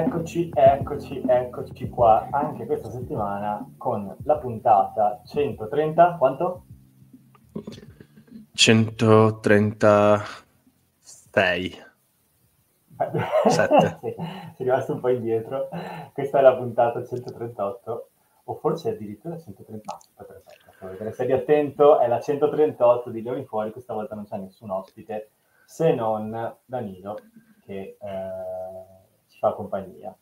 Eccoci, eccoci, eccoci qua anche questa settimana con la puntata 130, quanto? 136. 7. sì, sei rimasto un po' indietro. Questa è la puntata 138, o forse addirittura 130. Aspetta, aspetta, aspetta, stai attento, è la 138 di Leoni Fuori, questa volta non c'è nessun ospite, se non Danilo, che... Eh fa compagnia.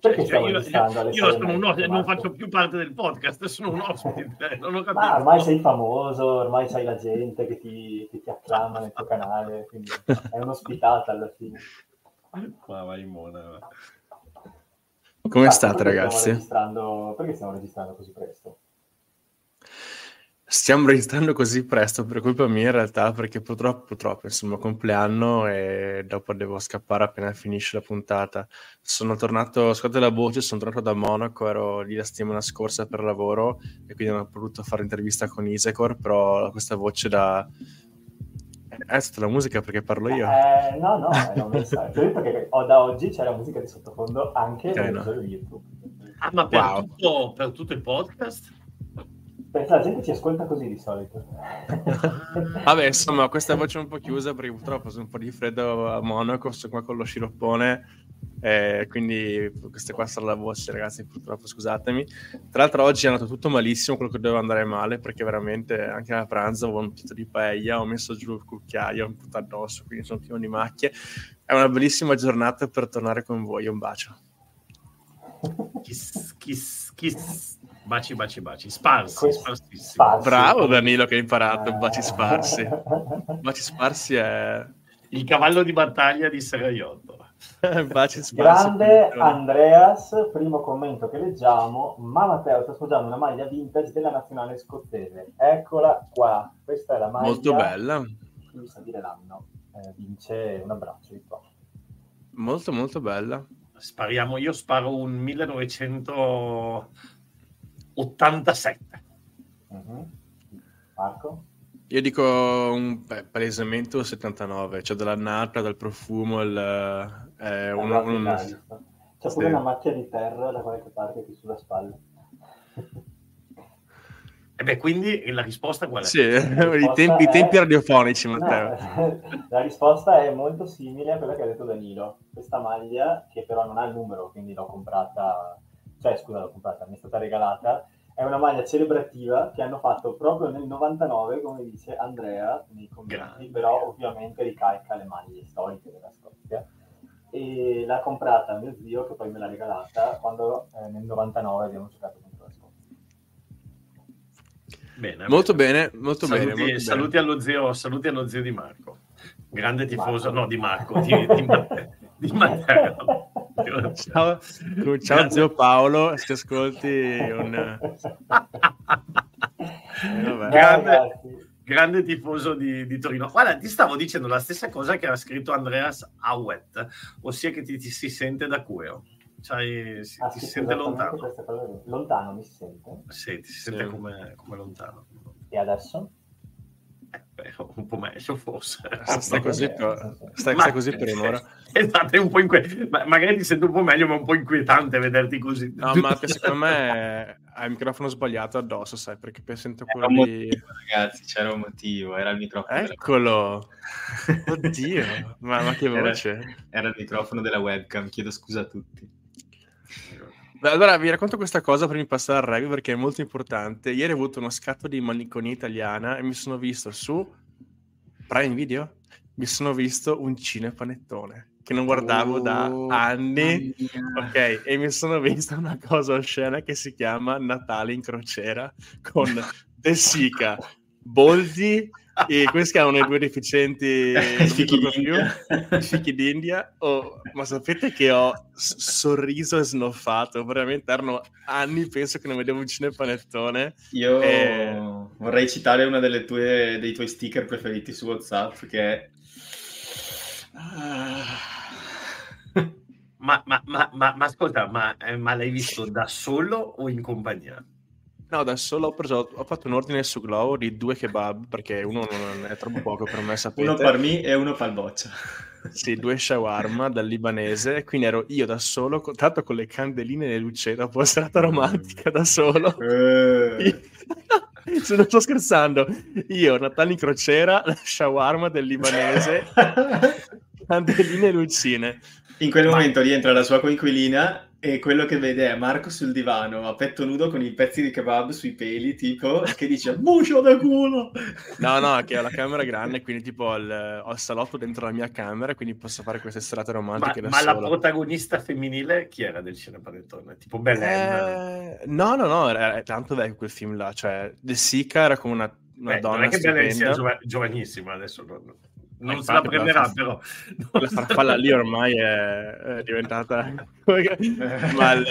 Perché cioè, io, io, io sono un ospite, non faccio più parte del podcast, sono un ospite, non ho capito. Ma ormai sei famoso, ormai c'hai la gente che ti, che ti acclama nel tuo canale, quindi è un'ospitata alla fine. Qua vai in mona. Come state ragazzi? Perché stiamo registrando così presto? Stiamo registrando così presto per colpa mia in realtà perché purtroppo, purtroppo insomma compleanno e dopo devo scappare appena finisce la puntata. Sono tornato, scusate la voce, sono tornato da Monaco, ero lì la settimana scorsa per lavoro e quindi non ho potuto fare intervista con Isecor, però questa voce da... È stata la musica perché parlo io? Eh, no, no. Ti ho detto che da oggi c'è la musica di sottofondo anche okay, nel no. YouTube. Ah, ma per, wow. tutto, per tutto il podcast? Perché la gente ci ascolta così di solito. Vabbè, insomma, questa voce è un po' chiusa perché purtroppo sono un po' di freddo a Monaco, sono qua con lo sciroppone, eh, quindi questa qua sarà la voce, ragazzi, purtroppo scusatemi. Tra l'altro oggi è andato tutto malissimo, quello che doveva andare male, perché veramente anche a pranzo avevo un piatto di paella, ho messo giù il cucchiaio, un po' addosso, quindi sono pieno di macchie. È una bellissima giornata per tornare con voi, un bacio. Kiss, kiss, kiss. Baci, baci, baci. Sparsi, sparsi. Bravo Danilo che hai imparato, baci sparsi. Baci sparsi è... Il cavallo di battaglia di Seraiotto. baci sparsi. Grande Andreas, primo commento che leggiamo. Ma Matteo sta sposando una maglia vintage della nazionale scozzese. Eccola qua. Questa è la maglia. Molto bella. Mi sa dire l'anno. Eh, vince un abbraccio di qua. Molto, molto bella. Spariamo, io sparo un 1900 87. Uh-huh. Marco? Io dico un beh, palesamento 79, cioè dall'annata, dal profumo, il, eh, un, un, C'è sì. pure una macchia di terra da qualche parte qui sulla spalla. E beh, quindi la risposta qual è? Sì, i tempi, è... tempi, radiofonici, Matteo. No, la risposta è molto simile a quella che ha detto Danilo. Questa maglia, che però non ha il numero, quindi l'ho comprata cioè scusa l'ho comprata, mi è stata regalata, è una maglia celebrativa che hanno fatto proprio nel 99, come dice Andrea nei commenti, però ovviamente ricalca le maglie storiche della Scozia. E l'ha comprata mio zio, che poi me l'ha regalata, quando eh, nel 99 abbiamo giocato contro la Scozia. Bene, molto bene, molto saluti, bene. Molto saluti, bene. Allo zio, saluti allo zio di Marco, grande tifoso, Marco. no di Marco, di, di, di Matteo. Ciao, ciao zio Paolo, se ascolti un... grande, grande, tifoso di, di, Torino. Guarda, ti stavo dicendo la stessa cosa che ha scritto Andreas Awet, ossia che ti, ti si sente da cueo. Cioè, si, ah, ti sì, si sente lontano. Lontano mi si sente? Sì, ti si sente come, come lontano. E adesso? Beh, un po' meglio forse. Stai così, per, stai, stai così per un'ora. Esatto, è un po' inquietante. Magari ti sento un po' meglio, ma un po' inquietante vederti così. No, ma secondo me hai il microfono sbagliato addosso, sai, perché sento quello di... Motivo, ragazzi, c'era un motivo, era il microfono. Eccolo! Della... Oddio, ma, ma, che voce. Era, era il microfono della webcam, chiedo scusa a tutti. Allora, vi racconto questa cosa prima di passare al rugby perché è molto importante. Ieri ho avuto uno scatto di malinconia italiana e mi sono visto su Prime Video, mi sono visto un cinepanettone che non guardavo oh, da anni. Ok, e mi sono visto una cosa oscena che si chiama Natale in crociera con De Sica, Boldi e questi chiamano i due deficienti fichi d'India. fichi d'India oh, ma sapete che ho sorriso e snoffato veramente erano anni penso che non vedevo un cinepanettone io e... vorrei citare uno dei tuoi sticker preferiti su whatsapp che è ma, ma, ma, ma, ascolta ma, eh, ma l'hai visto da solo o in compagnia? No, da solo ho, preso, ho fatto un ordine su Glow di due kebab perché uno non è troppo poco per me, sapete. Uno per me e uno per il boccia. Sì, due shawarma dal libanese, quindi ero io da solo, con, tanto con le candeline e le lucette, dopo serata romantica da solo. Eh. Se non sto scherzando, io, Natale in crociera, la shawarma del libanese, candeline e lucine. In quel momento rientra la sua coinquilina e quello che vede è Marco sul divano a petto nudo con i pezzi di kebab sui peli, tipo, che dice "Muscio da culo". No, no, che ho la camera grande, quindi tipo ho il, ho il salotto dentro la mia camera, quindi posso fare queste serate Ma, romantiche da ma la solo. protagonista femminile chi era del cinepanettone? Tipo Belen? Eh, no, no, no, era, era tanto vecchio quel film là, cioè De Sica era come una, una Beh, non donna è che Belen sia giova- giovanissima adesso, non, non Ma se la prenderà la- però. La farfalla lì ormai è, è diventata... Ma il-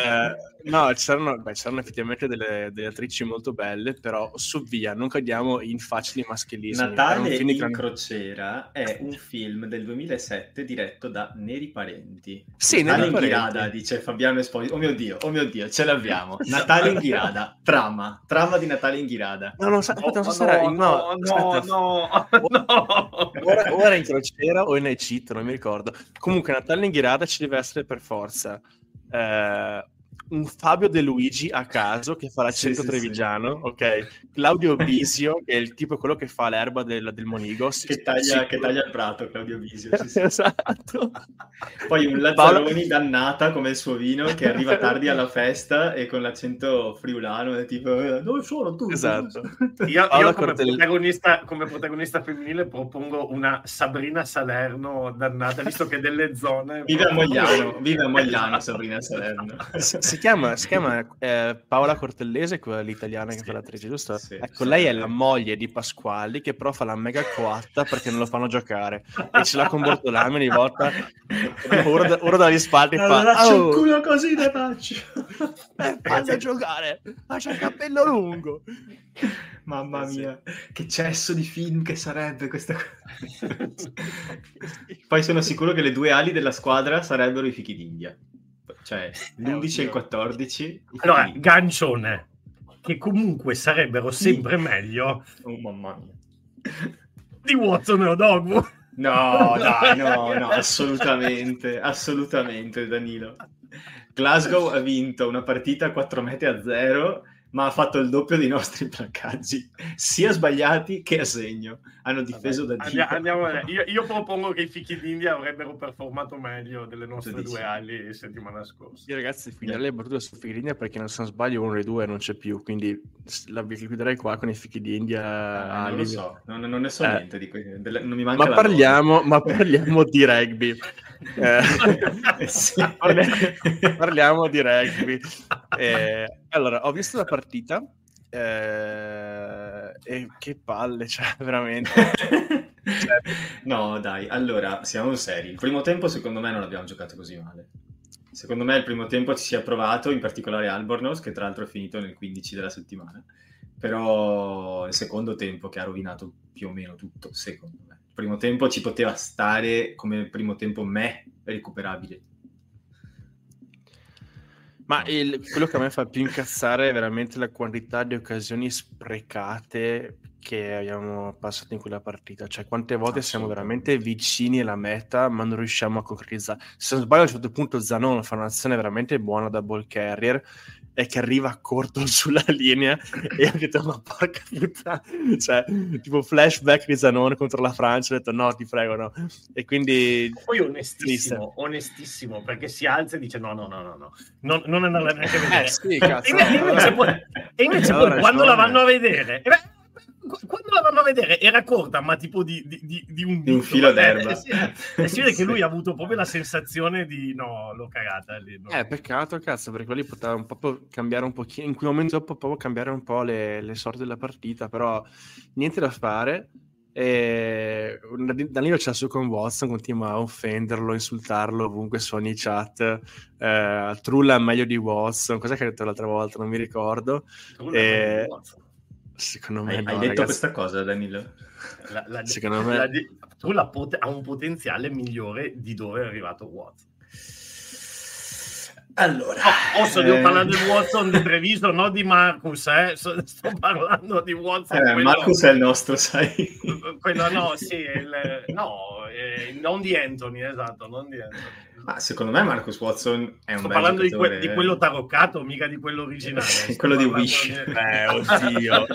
no, c'erano, beh, c'erano effettivamente delle, delle attrici molto belle, però su via, non cadiamo in facili maschilismi. Natale in gran- crociera è un film del 2007 diretto da Neri Parenti. Sì, Natale Neri in Parenti. Ghirada, dice Fabiano Esposito. Oh mio Dio, oh mio Dio, ce l'abbiamo. Natale in Ghirada, trama, trama di Natale in Ghirada. No, non so, aspetta, non so se no, era... no, no, no, no. Ora, ora in crociera o in Egitto, non mi ricordo. Comunque, Natale in Ghirada ci deve essere per forza eh, un Fabio De Luigi a caso che fa l'accento Sì, sì, trevigiano, ok? Claudio Bisio, che è il tipo quello che fa l'erba del, del Monigo. Che taglia, che taglia il prato, Claudio Bisio. sì, sì. esatto. Poi un Lazzaroni dannata come il suo vino che arriva tardi alla festa e con l'accento friulano è tipo "Eh, dove sono tu? Esatto. Io, io come, Cortell- protagonista, come protagonista femminile propongo una Sabrina Salerno dannata, visto che delle zone... Vive a Mogliano, vive a Mogliano Sabrina Salerno. Si chiama, si chiama eh, Paola Cortellese, quella l'italiana che Sì, fa l'attrice, giusto? sì, ecco, sì. lei è la moglie di Pasquali che però fa la mega coatta perché non lo fanno giocare e ce l'ha con Bortolami ogni volta ora, da- ora dagli spalti Allora, fa faccio "Oh, culo così ne faccio. eh, fallo giocare lascia il cappello lungo Mamma sì. mia, che cesso di film che sarebbe questa cosa. Poi sono sicuro che le due ali della squadra sarebbero i fichi d'India. Cioè, l'11 e il oddio. 14. i fichi Allora, d'India. gancione, che comunque sarebbero sempre meglio Oh, mamma mia. di Watson e Odogwu. No, dai, no, no, assolutamente, assolutamente, Danilo. Glasgow ha vinto una partita a 4 metri a 0, ma ha fatto il doppio dei nostri placcaggi, sia sbagliati che a segno. Hanno difeso da Andi- Dio. andiamo io, io propongo che i fichi d'India avrebbero performato meglio delle nostre Tu dici? due ali settimana scorsa. Io ragazzi finirei le battute su Fichi d'India perché non se non sbaglio uno dei due non c'è più quindi la chiuderei qua con i Fichi d'India Ah, non lo so, non, non ne so Eh. niente di que- delle- non mi manca ma la parliamo, ma parliamo di rugby Eh, sì. Parliamo di rugby. Eh, allora, ho visto la partita eh, e che palle, cioè, veramente. Cioè, No, dai, allora, siamo seri. Il primo tempo, secondo me, non abbiamo giocato così male. Secondo me, il primo tempo ci si è provato, in particolare Albornoz, che tra l'altro è finito nel 15 della settimana. Però il secondo tempo che ha rovinato più o meno tutto, secondo me. Primo tempo ci poteva stare come primo tempo me recuperabile. Ma il- quello che a me fa più incazzare è veramente la quantità di occasioni sprecate che abbiamo passato in quella partita. Cioè, quante volte siamo veramente vicini alla meta, ma non riusciamo a concretizzare. Se non sbaglio, a un certo punto Zanon fa un'azione veramente buona da ball carrier e che arriva corto sulla linea e ho detto ma porca puttana cioè tipo flashback di Zanon contro la Francia ho detto no ti prego no e quindi Poi onestissimo, onestissimo, perché si alza e dice no, no, no, no, no, non, non andarla neanche a vedere. eh sì cazzo. E invece poi, e invece Allora, poi quando la vanno a vedere, eh beh, quando la vanno a vedere era corta, ma tipo di, di- di- di un, Di un filo eh, d'erba. eh, sì, eh, si vede che lui ha avuto proprio la sensazione di no, l'ho cagata lì. no. Eh, peccato, cazzo, perché quelli potevano proprio cambiare un pochino, in quel momento dopo proprio cambiare un po' le, le sorti della partita, però niente da fare. E Danilo c'è su con Watson, continua a offenderlo, insultarlo ovunque su ogni chat. Eh, Trulla è meglio di Watson, cos'è che ha detto l'altra volta? Non mi ricordo. Tu non hai eh, mai visto. Secondo me, Hai, no, hai detto ragazzi. questa cosa, Danilo? La- la- secondo me- la tu la pot- ha un potenziale migliore di dove è arrivato Watson. Allora, oh, posso eh... parlare di Watson di Treviso, non di Marcus, eh? sto parlando di Watson. Eh, quello... Marcus è il nostro, sai. quello no, sì, il... no, eh, non di Anthony, esatto, non di Anthony. Ma secondo me Marcus Watson è un Sto parlando di, que- di, quello taroccato, mica di quello originale. quello di Wish. Di... Eh, oddio.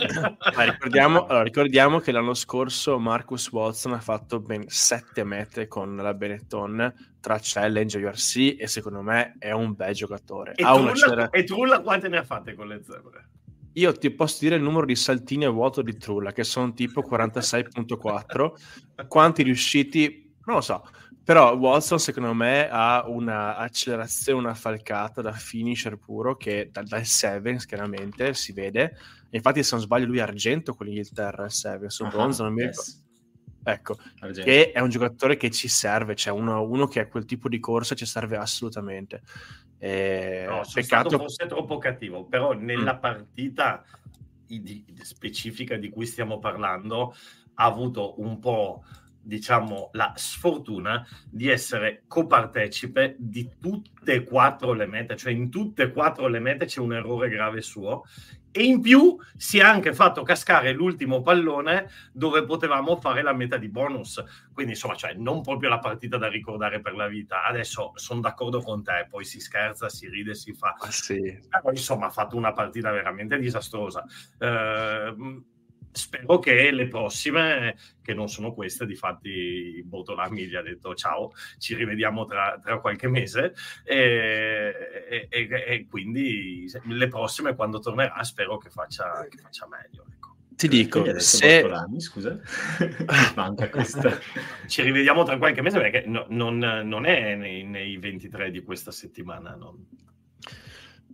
Ma ricordiamo, allora, ricordiamo, che l'anno scorso Marcus Watson ha fatto ben sette mete con la Benetton tra challenge e URC e secondo me è un bel giocatore. E, Trulla, cera... e Trulla quante ne ha fatte con le zebre? Io ti posso dire il numero di saltini a vuoto di Trulla, che sono tipo 46.4. Quanti riusciti? Non lo so. Però Watson secondo me ha un'accelerazione, una falcata da finisher puro che dal, dal Sevens chiaramente si vede. Infatti se non sbaglio lui è argento con l'Inghilterra, il Sevens, o bronzo, non mi ricordo. Yes. Ecco, argento. che è un giocatore che ci serve, cioè uno, uno che ha quel tipo di corsa ci serve assolutamente. E... No, peccato forse troppo cattivo, però nella mm. partita di, specifica di cui stiamo parlando ha avuto un po' diciamo, la sfortuna di essere copartecipe di tutte e quattro le mete, cioè in tutte e quattro le mete c'è un errore grave suo e in più si è anche fatto cascare l'ultimo pallone dove potevamo fare la meta di bonus. Quindi insomma, cioè, non proprio la partita da ricordare per la vita. Adesso sono d'accordo con te, poi si scherza, si ride, si fa. Ah, sì. Però insomma ha fatto una partita veramente disastrosa. Eh, spero che le prossime, che non sono queste, difatti Bortolami gli ha detto ciao, ci rivediamo tra, tra qualche mese e, e, e, e, quindi le prossime quando tornerà spero che faccia, che faccia meglio. Ecco. Ti dico, se... Bortolami, scusa, manca questa. Ci rivediamo tra qualche mese perché no, non, non, è nei, nei, 23 di questa settimana. Non...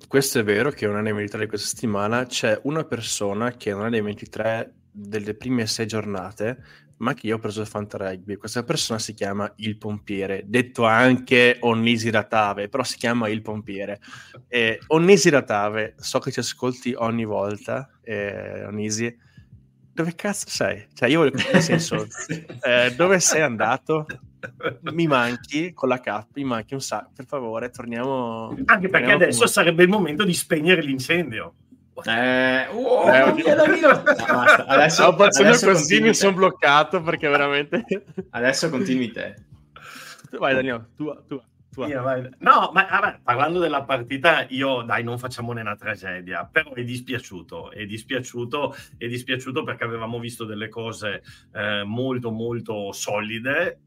Questo è vero che non è nei 23 di questa settimana, c'è una persona che non è nei 23 delle prime sei giornate, ma che io ho preso il Fanta Rugby. Questa persona si chiama Il Pompiere, detto anche Onnisi Ratave, però si chiama Il Pompiere. E Onnisi Ratave, so che ci ascolti ogni volta, eh, Onnisi, dove cazzo sei? Cioè io voglio nel senso, eh, dove sei andato? mi manchi con la K, mi manchi un sacco, per favore, torniamo. Anche perché torniamo adesso sarebbe il momento di spegnere l'incendio. Eh, oh, eh, adesso, no, adesso così mi sono bloccato perché veramente. adesso continui te. Vai, Daniele, tu, tu. Io, no, ma vabbè, parlando della partita, io dai, non facciamone una tragedia, però è dispiaciuto, è dispiaciuto, è dispiaciuto perché avevamo visto delle cose eh, molto, molto solide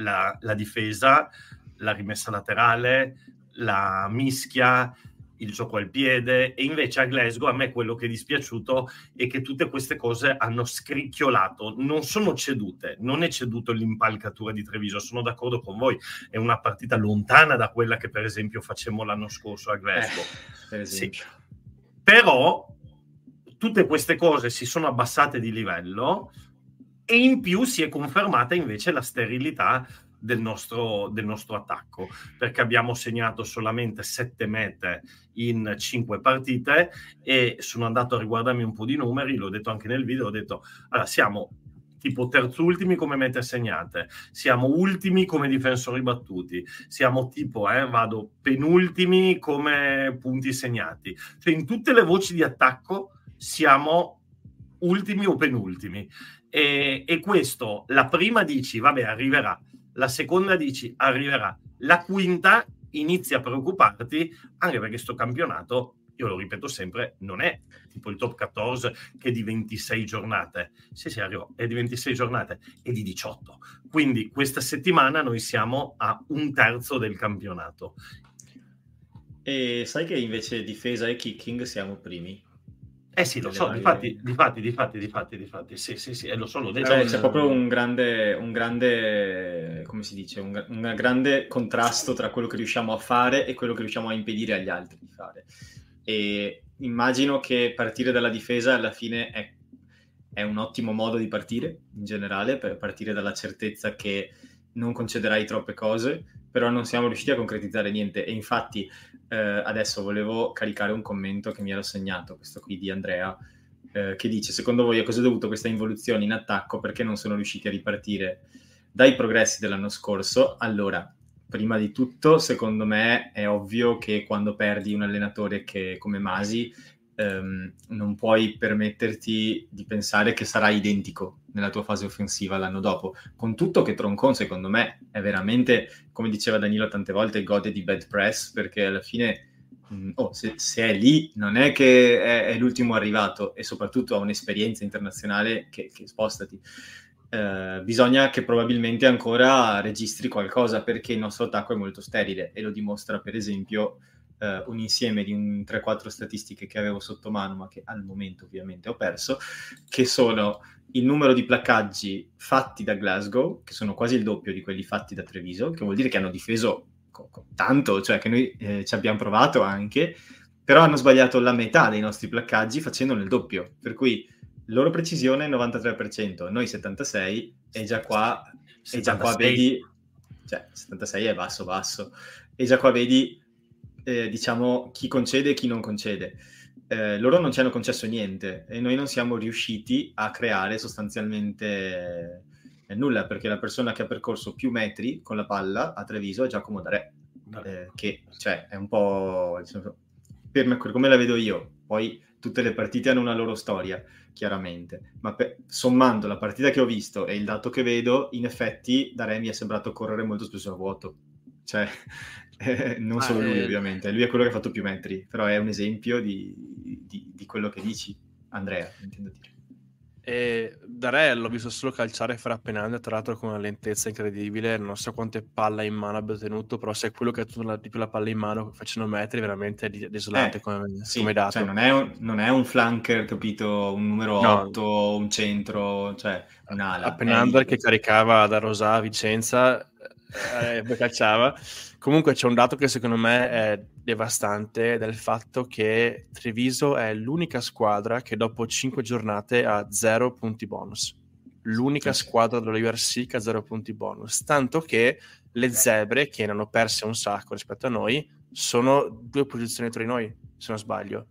la, la difesa, la rimessa laterale, la mischia, il gioco al piede. E invece a Glasgow a me quello che è dispiaciuto è che tutte queste cose hanno scricchiolato, non sono cedute, non è ceduto l'impalcatura di Treviso, sono d'accordo con voi, è una partita lontana da quella che per esempio facemmo l'anno scorso a Glasgow. Eh, sì. Però tutte queste cose si sono abbassate di livello e in più si è confermata invece la sterilità del nostro, del nostro attacco, perché abbiamo segnato solamente sette mete in cinque partite e sono andato a riguardarmi un po' di numeri, l'ho detto anche nel video, ho detto, allora siamo tipo terzultimi come mete segnate, siamo ultimi come difensori battuti, siamo tipo, eh, vado, penultimi come punti segnati. Cioè in tutte le voci di attacco siamo ultimi o penultimi. E, e questo, la prima dici, vabbè, arriverà, la seconda dici, arriverà, la quinta inizi a preoccuparti, anche perché sto campionato, io lo ripeto sempre, non è tipo il top 14 che è di 26 giornate. Sì, sì, arrivo, è di 26 giornate, è di 18. Quindi questa settimana noi siamo a un terzo del campionato. E sai che invece difesa e kicking siamo primi? Eh sì, lo so, difatti, difatti, difatti, difatti, difatti, sì, sì, sì, lo so, lo detto. Cioè, c'è proprio un grande, un grande, come si dice, un, un, grande contrasto tra quello che riusciamo a fare e quello che riusciamo a impedire agli altri di fare. E immagino che partire dalla difesa alla fine è, è un ottimo modo di partire, in generale, per partire dalla certezza che non concederai troppe cose, però non siamo riusciti a concretizzare niente. E infatti eh, adesso volevo caricare un commento che mi ero segnato, questo qui di Andrea, eh, che dice: Secondo voi a cosa è dovuto questa involuzione in attacco? Perché non sono riusciti a ripartire dai progressi dell'anno scorso? Allora, prima di tutto, secondo me è ovvio che quando perdi un allenatore che, come Masi, ehm, non puoi permetterti di pensare che sarà identico nella tua fase offensiva l'anno dopo. Con tutto che Troncon, secondo me, è veramente, come diceva Danilo tante volte, gode di bad press, perché alla fine... Mm, oh, se, se, è lì, non è che è, è, l'ultimo arrivato e soprattutto ha un'esperienza internazionale che, che spostati. Eh, bisogna che probabilmente ancora registri qualcosa perché il nostro attacco è molto sterile e lo dimostra per esempio eh, un insieme di un 3-4 statistiche che avevo sotto mano, ma che al momento ovviamente ho perso, che sono il numero di placcaggi fatti da Glasgow, che sono quasi il doppio di quelli fatti da Treviso, che vuol dire che hanno difeso tanto, cioè che noi eh, ci abbiamo provato anche, però hanno sbagliato la metà dei nostri placcaggi facendone il doppio, per cui loro precisione 93%, noi 76% e già qua, e già qua vedi, cioè 76 è basso basso, e già qua vedi eh, diciamo, chi concede e chi non concede. Eh, loro non ci hanno concesso niente e noi non siamo riusciti a creare sostanzialmente eh, nulla perché la persona che ha percorso più metri con la palla a Treviso è Giacomo Dare, eh, che cioè, è un po' diciamo, per me, come la vedo io. Poi tutte le partite hanno una loro storia, chiaramente, ma per, sommando la partita che ho visto e il dato che vedo, in effetti Dare mi è sembrato correre molto spesso a vuoto. Cioè, eh, non ah, solo lui eh... ovviamente, lui è quello che ha fatto più metri, però è un esempio di, di, di quello che dici, Andrea, intendo dire. E Dare l'ho visto solo calciare frappenante, tra l'altro con una lentezza incredibile, non so quante palle in mano abbia tenuto, però se è quello che ha tenuto di più la palla in mano facendo metri, veramente desolante eh, come, sì, come dato. Cioè non, è un, non, è un, flanker, capito, un numero no. 8, un centro, cioè un'ala. Appennander che caricava da Rosà a Vicenza, eh, calciava Comunque c'è un dato che secondo me è devastante del fatto che Treviso è l'unica squadra che dopo 5 giornate ha 0 punti bonus. L'unica sì. squadra dell'URC che ha 0 punti bonus. Tanto che le zebre, che ne hanno perse un sacco rispetto a noi, sono due posizioni tra noi, se non sbaglio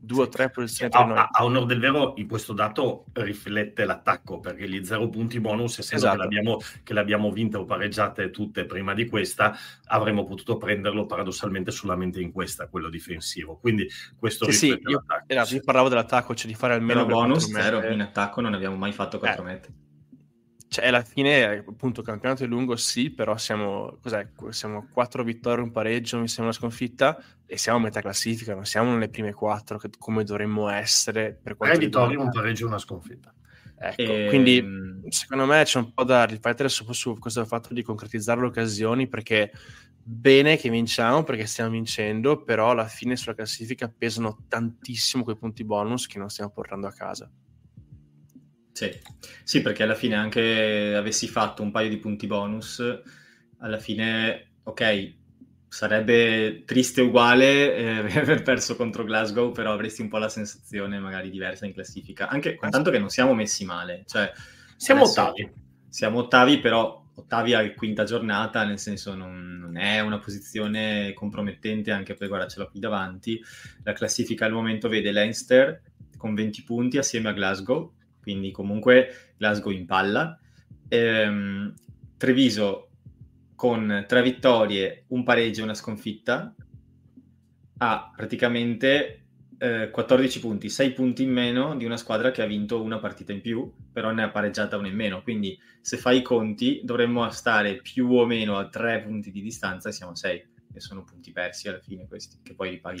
due o tre posizioni tra a, noi. A, a, onor del vero, in questo dato riflette l'attacco, perché gli zero punti bonus, essendo esatto. che, l'abbiamo, che le abbiamo vinte o pareggiate tutte prima di questa, avremmo potuto prenderlo paradossalmente solamente in questa, quello difensivo. Quindi questo sì, riflette sì, io, esatto, io, parlavo dell'attacco, cioè di fare almeno... Però bonus zero, in attacco non abbiamo mai fatto 4 eh. metri cioè, alla fine, appunto, il campionato è lungo, sì, però siamo, cos'è, siamo quattro vittorie, un pareggio, mi sembra una sconfitta, e siamo a metà classifica, non siamo nelle prime quattro, che, come dovremmo essere per Tre vittorie, un pareggio e una sconfitta. Ecco, e... quindi secondo me c'è un po' da riflettere su, su questo fatto di concretizzare le occasioni, perché bene che vinciamo, perché stiamo vincendo, però alla fine sulla classifica pesano tantissimo quei punti bonus che non stiamo portando a casa. Sì. sì, perché alla fine anche avessi fatto un paio di punti bonus, alla fine, ok, sarebbe triste uguale eh, aver perso contro Glasgow, però avresti un po' la sensazione magari diversa in classifica, anche tanto che non siamo messi male. Cioè, siamo ottavi. Siamo ottavi, però ottavi a quinta giornata, nel senso non, non, è una posizione compromettente, anche per guardarcela qui davanti. La classifica al momento vede Leinster con 20 punti assieme a Glasgow, quindi comunque Glasgow in palla. Ehm, Treviso con tre vittorie, un pareggio e una sconfitta ha praticamente eh, 14 punti, 6 punti in meno di una squadra che ha vinto una partita in più, però ne ha pareggiata una in meno. Quindi se fai i conti dovremmo stare più o meno a 3 punti di distanza e siamo a 6, che sono punti persi alla fine questi, che poi ripaghi.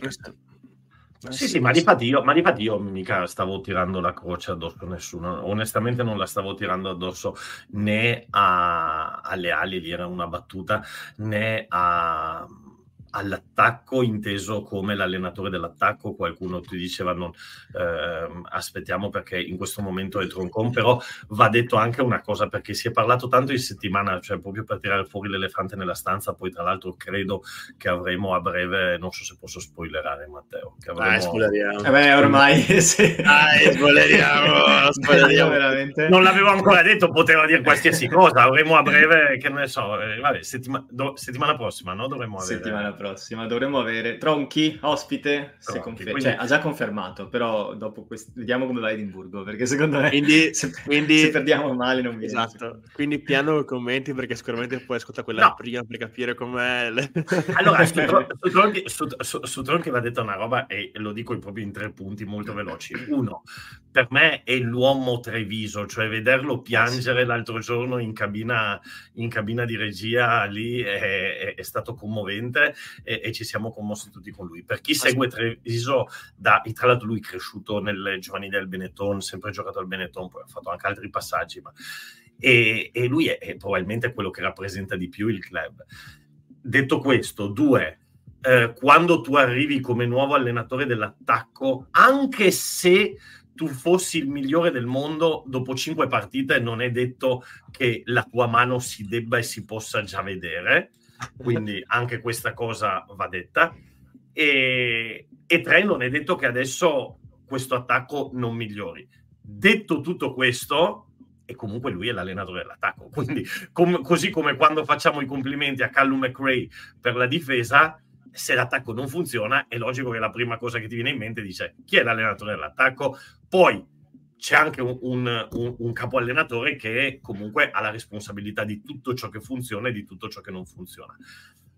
Eh sì, sì, ma di fatti io, ma di fatti io mica stavo tirando la croce addosso a nessuno, onestamente non la stavo tirando addosso né a, alle ali, lì era una battuta, né a, all'attacco inteso come l'allenatore dell'attacco, qualcuno ti diceva non, eh, aspettiamo perché in questo momento è Troncon, però va detto anche una cosa perché si è parlato tanto in settimana, cioè proprio per tirare fuori l'elefante nella stanza, poi tra l'altro credo che avremo a breve, non so se posso spoilerare Matteo, che avremo... Dai, spoileriamo. Eh beh, ormai sì. Dai, spoileriamo, spoileriamo. veramente. Non l'avevo ancora detto, poteva dire qualsiasi cosa, avremo a breve, che ne so, eh, vabbè, settima... do... settimana prossima, no? Dovremmo avere... Settimana prossima. Dovremmo avere Tronchi, ospite, se Tronchi, confer- quindi- cioè, ha già confermato, però dopo questo vediamo come va Edimburgo, perché secondo me Quindi- se, quindi- se perdiamo male non viene. Esatto, quindi piano commenti perché sicuramente puoi ascoltare quella No. prima per capire com'è. le- Allora, su Tronchi, su, su- su Tronchi va detta una roba e lo dico proprio in tre punti molto veloci. Uno, per me è l'uomo Treviso, cioè vederlo piangere l'altro giorno in cabina, in cabina di regia lì è, è- è stato commovente e, e ci siamo commossi tutti con lui. Per chi segue Treviso, da, tra l'altro lui è cresciuto nelle giovanili del Benetton, sempre giocato al Benetton, poi ha fatto anche altri passaggi, ma e, e lui è, è probabilmente quello che rappresenta di più il club. Detto questo, due, eh, quando tu arrivi come nuovo allenatore dell'attacco, anche se tu fossi il migliore del mondo, dopo cinque partite non è detto che la tua mano si debba e si possa già vedere, quindi anche questa cosa va detta. E, e tre, non è detto che adesso questo attacco non migliori. Detto tutto questo, e comunque lui è l'allenatore dell'attacco. Quindi, com- così come quando facciamo i complimenti a Callum McRae per la difesa, se l'attacco non funziona, è logico che la prima cosa che ti viene in mente dice chi è l'allenatore dell'attacco. Poi c'è anche un, un, un, capo allenatore che comunque ha la responsabilità di tutto ciò che funziona e di tutto ciò che non funziona.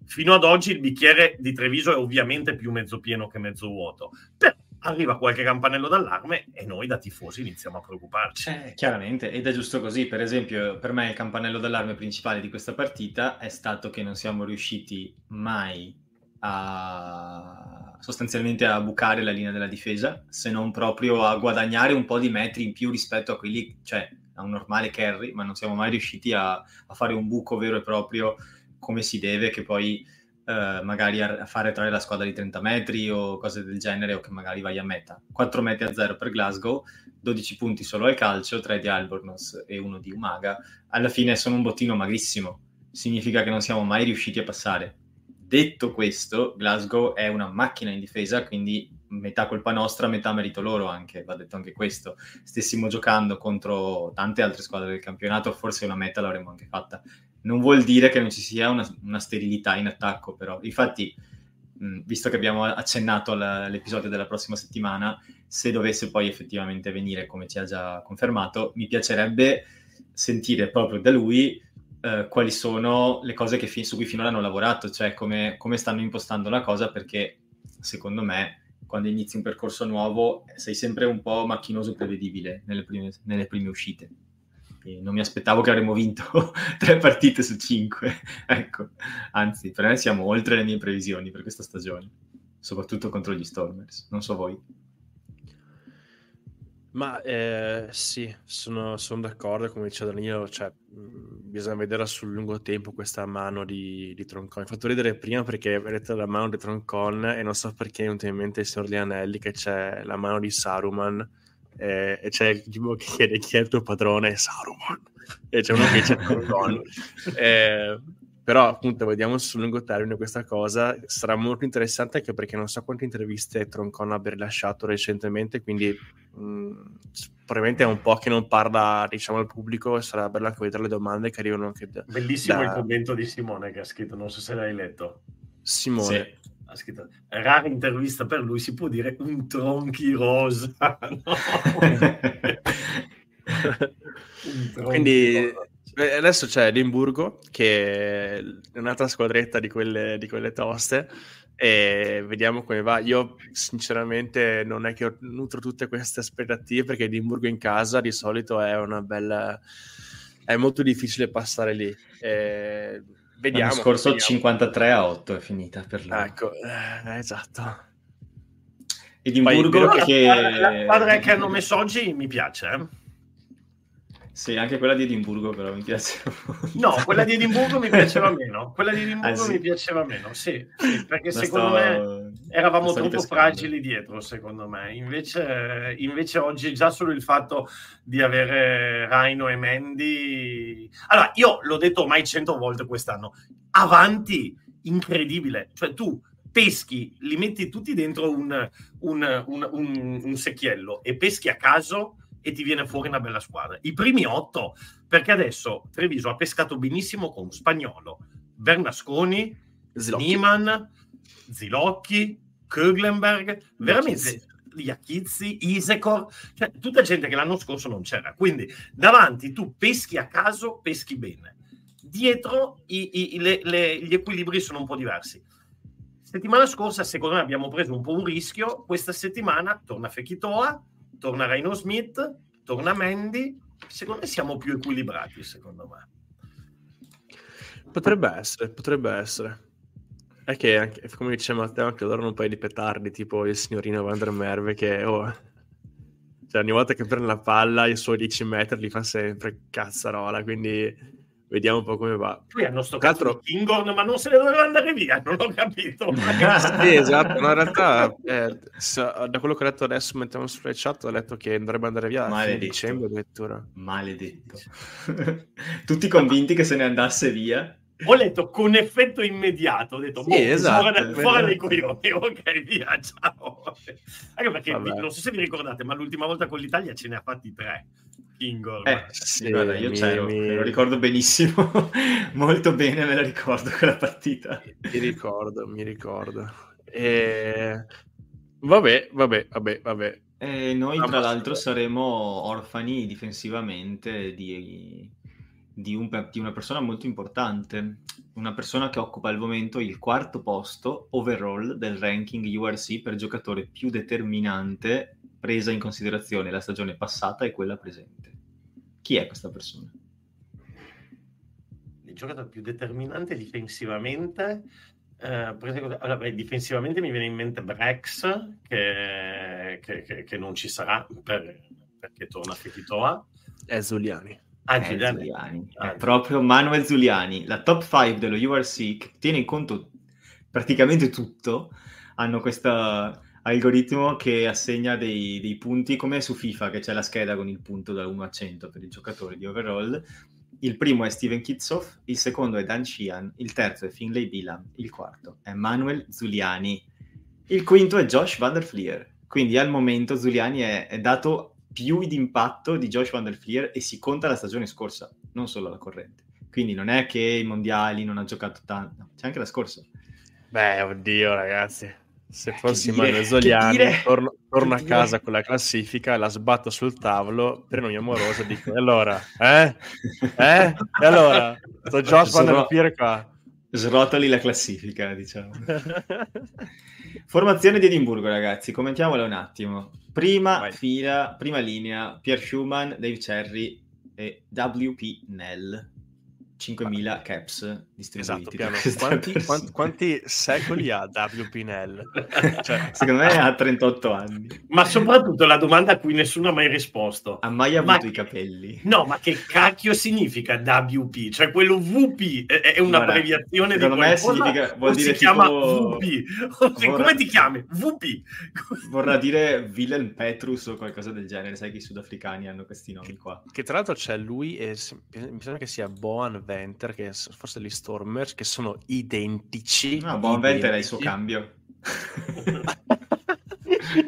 Fino ad oggi il bicchiere di Treviso è ovviamente più mezzo pieno che mezzo vuoto, però arriva qualche campanello d'allarme e noi da tifosi iniziamo a preoccuparci. Eh, chiaramente, ed è giusto così. Per esempio, per me il campanello d'allarme principale di questa partita è stato che non siamo riusciti mai a sostanzialmente a bucare la linea della difesa, se non proprio a guadagnare un po' di metri in più rispetto a quelli, cioè a un normale carry, ma non siamo mai riusciti a, a fare un buco vero e proprio come si deve, che poi eh, magari a, a fare trarre la squadra di 30 metri o cose del genere, o che magari vai a meta. 4 metri a 0 per Glasgow, 12 punti solo al calcio, 3 di Albornoz e 1 di Umaga. Alla fine sono un bottino magrissimo, significa che non siamo mai riusciti a passare. Detto questo, Glasgow è una macchina in difesa, quindi metà colpa nostra, metà merito loro anche, va detto anche questo. Stessimo giocando contro tante altre squadre del campionato, forse una meta l'avremmo anche fatta. Non vuol dire che non ci sia una, una sterilità in attacco, però. Infatti, mh, visto che abbiamo accennato alla- all'episodio della prossima settimana, se dovesse poi effettivamente venire, come ci ha già confermato, mi piacerebbe sentire proprio da lui eh, quali sono le cose fi- su cui finora hanno lavorato, cioè come, come stanno impostando la cosa, perché secondo me quando inizi un percorso nuovo sei sempre un po' macchinoso e prevedibile nelle prime, nelle prime uscite. E non mi aspettavo che avremmo vinto tre partite su cinque, ecco. Anzi, per me siamo oltre le mie previsioni per questa stagione, soprattutto contro gli Stormers. Non so voi. Ma eh, sì, sono, sono d'accordo, come diceva Danilo, cioè, mh, bisogna vedere sul lungo tempo questa mano di, di Troncon. Mi ha fatto ridere prima perché vedete la mano di Troncon e non so perché è venuto in mente il signor Lianelli che c'è la mano di Saruman eh, e c'è il tipo che chiede chi è il tuo padrone, Saruman, e c'è uno che dice Troncon. Eh, però appunto vediamo sul lungo termine questa cosa sarà molto interessante anche perché non so quante interviste Troncon abbia rilasciato recentemente quindi mh, probabilmente è un po' che non parla diciamo al pubblico e sarà bello anche vedere le domande che arrivano anche da Bellissimo da- il commento di Simone che ha scritto, non so se l'hai letto. Simone Ha scritto, rara intervista per lui, si può dire un tronchi rosa. No. Un tronchi Quindi rosa. Eh, adesso c'è Edimburgo che è un'altra squadretta di quelle, di quelle toste e vediamo come va. Io sinceramente non è che nutro tutte queste aspettative perché Edimburgo in casa di solito è una bella... è molto difficile passare lì. Eh, vediamo. L'anno scorso vediamo. 53 a 8 è finita per loro. Ecco, eh, esatto. Edimburgo Poi, che... la squadra che hanno messo oggi mi piace. eh. Sì, anche quella di Edimburgo però mi piace. No, quella di Edimburgo mi piaceva meno. Quella di Edimburgo Ah, sì? mi piaceva meno, sì, sì, perché La secondo sto- me eravamo troppo ripescando. fragili dietro, secondo me. Invece, invece oggi già solo il fatto di avere Raino e Mendy... Allora, io l'ho detto ormai cento volte quest'anno, avanti, incredibile. Cioè tu peschi, li metti tutti dentro un- un- un- un secchiello e peschi a caso e ti viene fuori una bella squadra. I primi otto, perché adesso Treviso ha pescato benissimo con Spagnolo, Bernasconi. Nieman, Zilocchi, Köglenberg, veramente Iachizzi, Isekor, cioè tutta gente che l'anno scorso non c'era. Quindi davanti tu peschi a caso, peschi bene. Dietro i, i, le, le, gli equilibri sono un po' diversi. Settimana scorsa, secondo me, abbiamo preso un po' un rischio. Questa settimana torna Fekitoa, torna Reino Smith, torna Mendy. Secondo me siamo più equilibrati, secondo me. Potrebbe essere, potrebbe essere. È che, anche, come dice Matteo, anche loro hanno un paio di petardi, tipo il signorino Van der Merve, che oh, cioè, ogni volta che prende la palla i suoi 10 metri li fa sempre cazzarola, quindi vediamo un po' come va. Poi hanno sto cazzo Kingon, ma non se ne doveva andare via, non ho capito. sì, esatto, no, in realtà eh, da quello che ho letto adesso mentre sulle chat ho letto che dovrebbe andare via a dicembre addirittura. Maledetto. Tutti convinti che se ne andasse via ho letto con effetto immediato, ho detto, sì, esatto, fuori, fuori dai coglioni, ok, via, ciao. Anche perché, vi, non so se vi ricordate, ma l'ultima volta con l'Italia ce ne ha fatti tre. Kingor. Eh, sì, guarda, io mi, c'ero, mi... me lo ricordo benissimo, molto bene me la ricordo quella partita. Mi ricordo, mi ricordo. E... Vabbè, vabbè, vabbè, vabbè. E noi, tra l'altro, saremo orfani difensivamente di di, un, di, una persona molto importante, una persona che occupa al momento il quarto posto overall del ranking URC per giocatore più determinante presa in considerazione la stagione passata e quella presente. Chi è questa persona? Il giocatore più determinante difensivamente eh, allora, beh, difensivamente mi viene in mente Brex che, che, che, che non ci sarà per, perché torna a Fekitoa. È Zuliani. Ah, Giuliani. Zuliani. Ah, è proprio Manuel Zuliani, la top 5 dello URC che tiene in conto praticamente tutto, hanno questo algoritmo che assegna dei, dei, punti come su FIFA che c'è la scheda con il punto da 1 a 100 per i giocatori di overall. Il primo è Steven Kitsoff, il secondo è Dan Sheehan, il terzo è Finlay Bilan, il quarto è Manuel Zuliani, il quinto è Josh Van der Fleer. Quindi al momento Zuliani è, è dato più d'impatto di Josh Van der Fleer e si conta la stagione scorsa, non solo la corrente. Quindi non è che i mondiali non ha giocato tanto, c'è anche la scorsa. Beh, oddio ragazzi, se fossi Manuel Zogliani torno, torno a casa con la classifica, la sbatto sul tavolo, prendo mia amorosa e dico, e allora, eh? Eh? E allora? Sto Josh Van der Fleer qua. Srotoli la classifica, diciamo. Formazione di Edimburgo, ragazzi, commentiamola un attimo. Prima Vai. fila, prima linea, Pierre Schumann, Dave Cherry e WP Nell. 5.000 caps distribuiti. Esatto, quanti, quanti, quanti, secoli ha W. Pinel? Cioè, Secondo me ha 38 anni. Ma soprattutto la domanda a cui nessuno ha mai risposto. Ha mai avuto ma, i capelli? No, ma che cacchio significa WP? Cioè quello VP è, un'abbreviazione di qualcosa? me significa, vuol dire si tipo... chiama VP. Vorrà... Come ti chiami? VP. Vorrà dire Willem Petrus o qualcosa del genere. Sai che i sudafricani hanno questi nomi qua. Che tra l'altro c'è lui e mi sembra che sia Boan Venter, che forse gli Stormers, che sono identici. No, Bonventer è il suo cambio.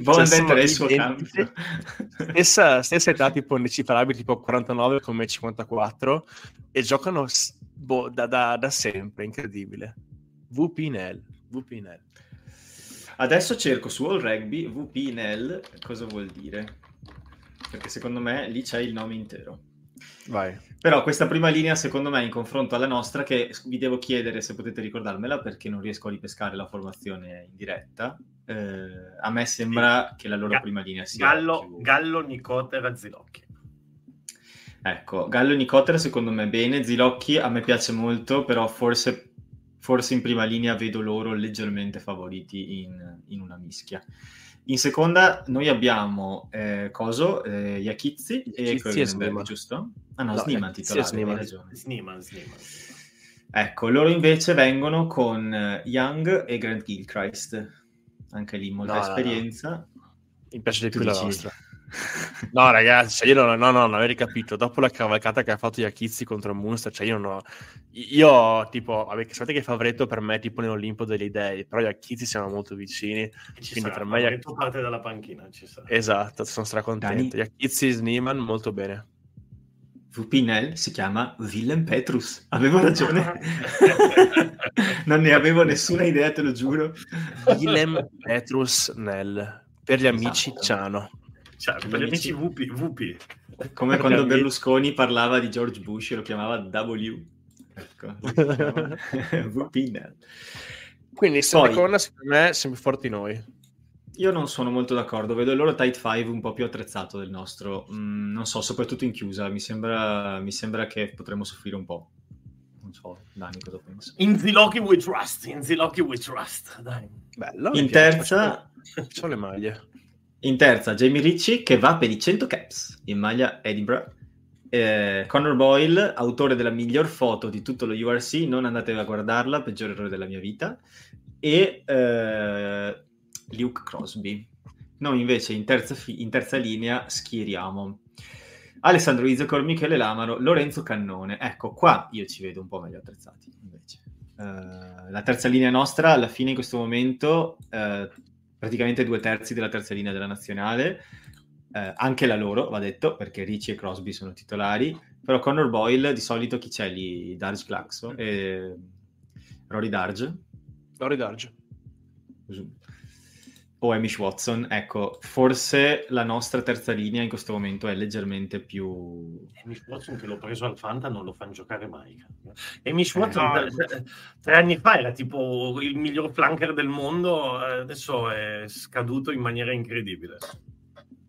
Bonventer cioè, è il suo identici. cambio. Stessa, stessa età tipo indecifrabile, tipo 49 come 54, e giocano boh, da, da, da, sempre, incredibile. VP Nel, VP Nel. Adesso cerco su All Rugby VP Nel, cosa vuol dire? Perché secondo me lì c'è il nome intero. Vai. Però questa prima linea, secondo me, in confronto alla nostra, che vi devo chiedere se potete ricordarmela perché non riesco a ripescare la formazione in diretta, eh, a me sembra sì. che la loro Ga- prima linea sia... Gallo, più... Gallo Nicotera, Zilocchi. Ecco, Gallo Nicotera secondo me bene, Zilocchi a me piace molto, però forse, forse in prima linea vedo loro leggermente favoriti in, in una mischia. In seconda noi abbiamo eh, Coso, eh, Yakizzi e Kölnberg, giusto? Ah no, no Sniman titolare, Sniman. Sniman, Sniman. Ecco, loro invece vengono con eh, Young e Grant Gilchrist. Anche lì molta no, esperienza. No, no. Mi piace di più la nostra. No, ragazzi, cioè io non, no, no, non avrei capito. Dopo la cavalcata che ha fatto Yakizzi contro Munster, cioè io non ho... Io, tipo, vabbè, sapete che Favretto per me è tipo nell'Olimpo delle idee, però Yakizzi siamo molto vicini. Ci quindi sarà, per me... Favretto parte dalla panchina, ci sarà. Esatto, sono stracontento. Yakizzi, Sniman, molto bene. VPNL si chiama Willem Petrus. Avevo ragione. non ne avevo nessuna idea, te lo giuro. Willem Petrus Nell. Per gli amici Esatto. Ciano. Cioè, per gli amici VP, VP. Come quando. Berlusconi parlava di George Bush e lo chiamava W. Ecco, VPNL. Quindi seconda, secondo me, siamo più forti noi. Io non sono molto d'accordo, vedo il loro Tide 5 un po' più attrezzato del nostro, Mm, non so, soprattutto in chiusa, mi sembra, mi sembra che potremmo soffrire un po'. Non so, Dani cosa pensa. In Ziloki we trust, in Ziloki we trust. Dai. Bello. In terza, C'ho le maglie. In terza Jamie Ricci che va per i 100 caps in maglia Edinburgh. Eh, Connor Boyle, autore della miglior foto di tutto lo URC, non andate a guardarla, peggior errore della mia vita. E eh, Luke Crosby. Noi invece in terza, fi- in terza linea schieriamo Alessandro Izzacor, Michele Lamaro, Lorenzo Cannone. Ecco, qua io ci vedo un po' meglio attrezzati invece. Eh, la terza linea nostra, alla fine in questo momento, eh, praticamente due terzi della terza linea della nazionale, eh, anche la loro, va detto, perché Ricci e Crosby sono titolari, però Connor Boyle di solito chi c'è lì? Darge Claxo e Rory Darge Lori Darge. O Amish Watson, ecco, forse la nostra terza linea in questo momento è leggermente più... E Mish Watson che l'ho preso al Fanta non lo fanno giocare mai. E Mish Eh, Watson no. tre, tre anni fa era tipo il miglior flanker del mondo, eh, adesso è scaduto in maniera incredibile.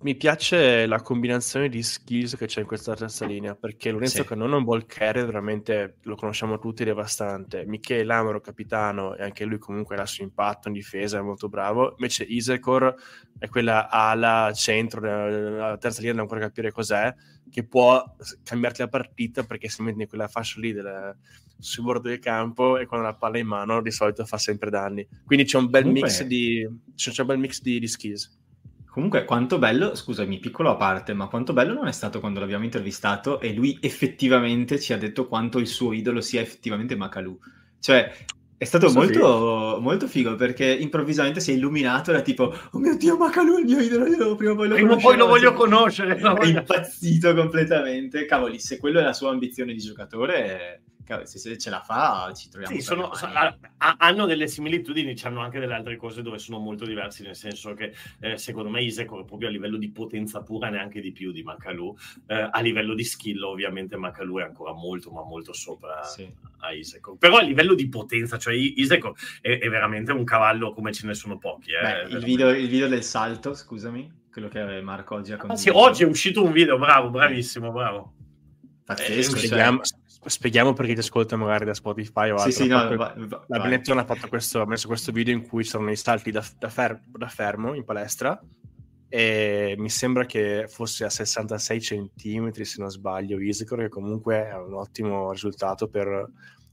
Mi piace la combinazione di skills che c'è in questa terza linea, perché Lorenzo Sì. Cannone è un ball carrier, veramente lo conosciamo tutti, devastante. Michele Lamaro, capitano, e anche lui comunque ha il suo impatto in difesa, è molto bravo. Invece Isecor è quella ala, centro, la la terza linea, non ancora capire cos'è, che può cambiarti la partita perché si mette in quella fascia lì del, sul bordo del campo e quando la palla in mano di solito fa sempre danni. Quindi c'è un bel Comunque- mix di, c'è c'è un bel mix di, di skills. Comunque, quanto bello, scusami, piccolo a parte, ma quanto bello non è stato quando l'abbiamo intervistato e lui effettivamente ci ha detto quanto il suo idolo sia effettivamente Macalu. Cioè, è stato Questo molto, molto figo perché improvvisamente si è illuminato, era tipo, oh mio Dio, Macalu è il mio idolo, io prima o poi lo Prima poi lo conoscerò." voglio conoscere. È impazzito completamente. Cavoli, se quello è la sua ambizione di giocatore, cavoli, se, se ce la fa, ci troviamo. Sì, sono- mani. ha- hanno delle similitudini, hanno anche delle altre cose dove sono molto diversi, nel senso che eh, secondo me Isaac è proprio a livello di potenza pura neanche di più di Macalu, Eh, a livello di skill ovviamente Macalu è ancora molto ma molto sopra Sì. a Isaac, però a livello di potenza, cioè Isaac è, è veramente un cavallo come ce ne sono pochi. eh, Beh, il, video, il video del salto, scusami, quello che Marco oggi ha Ah, condiviso. sì, oggi è uscito un video, bravo, bravissimo, bravo. Pazzesco, Eh, cioè- Spieghiamo, per chi ti ascolta magari da Spotify o altro. Sì, sì, no, fatto- va- va- la vai. Benetton ha fatto questo, ha messo questo video in cui c'erano i salti da, da fer- da fermo in palestra e mi sembra che fosse a 66 centimetri se non sbaglio Isicor che comunque è un ottimo risultato per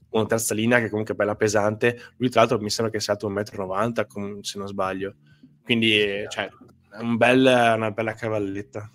una terza linea che comunque è bella pesante lui tra l'altro mi sembra che sia alto 1,90 m se non sbaglio quindi cioè, è un bel- una bella cavalletta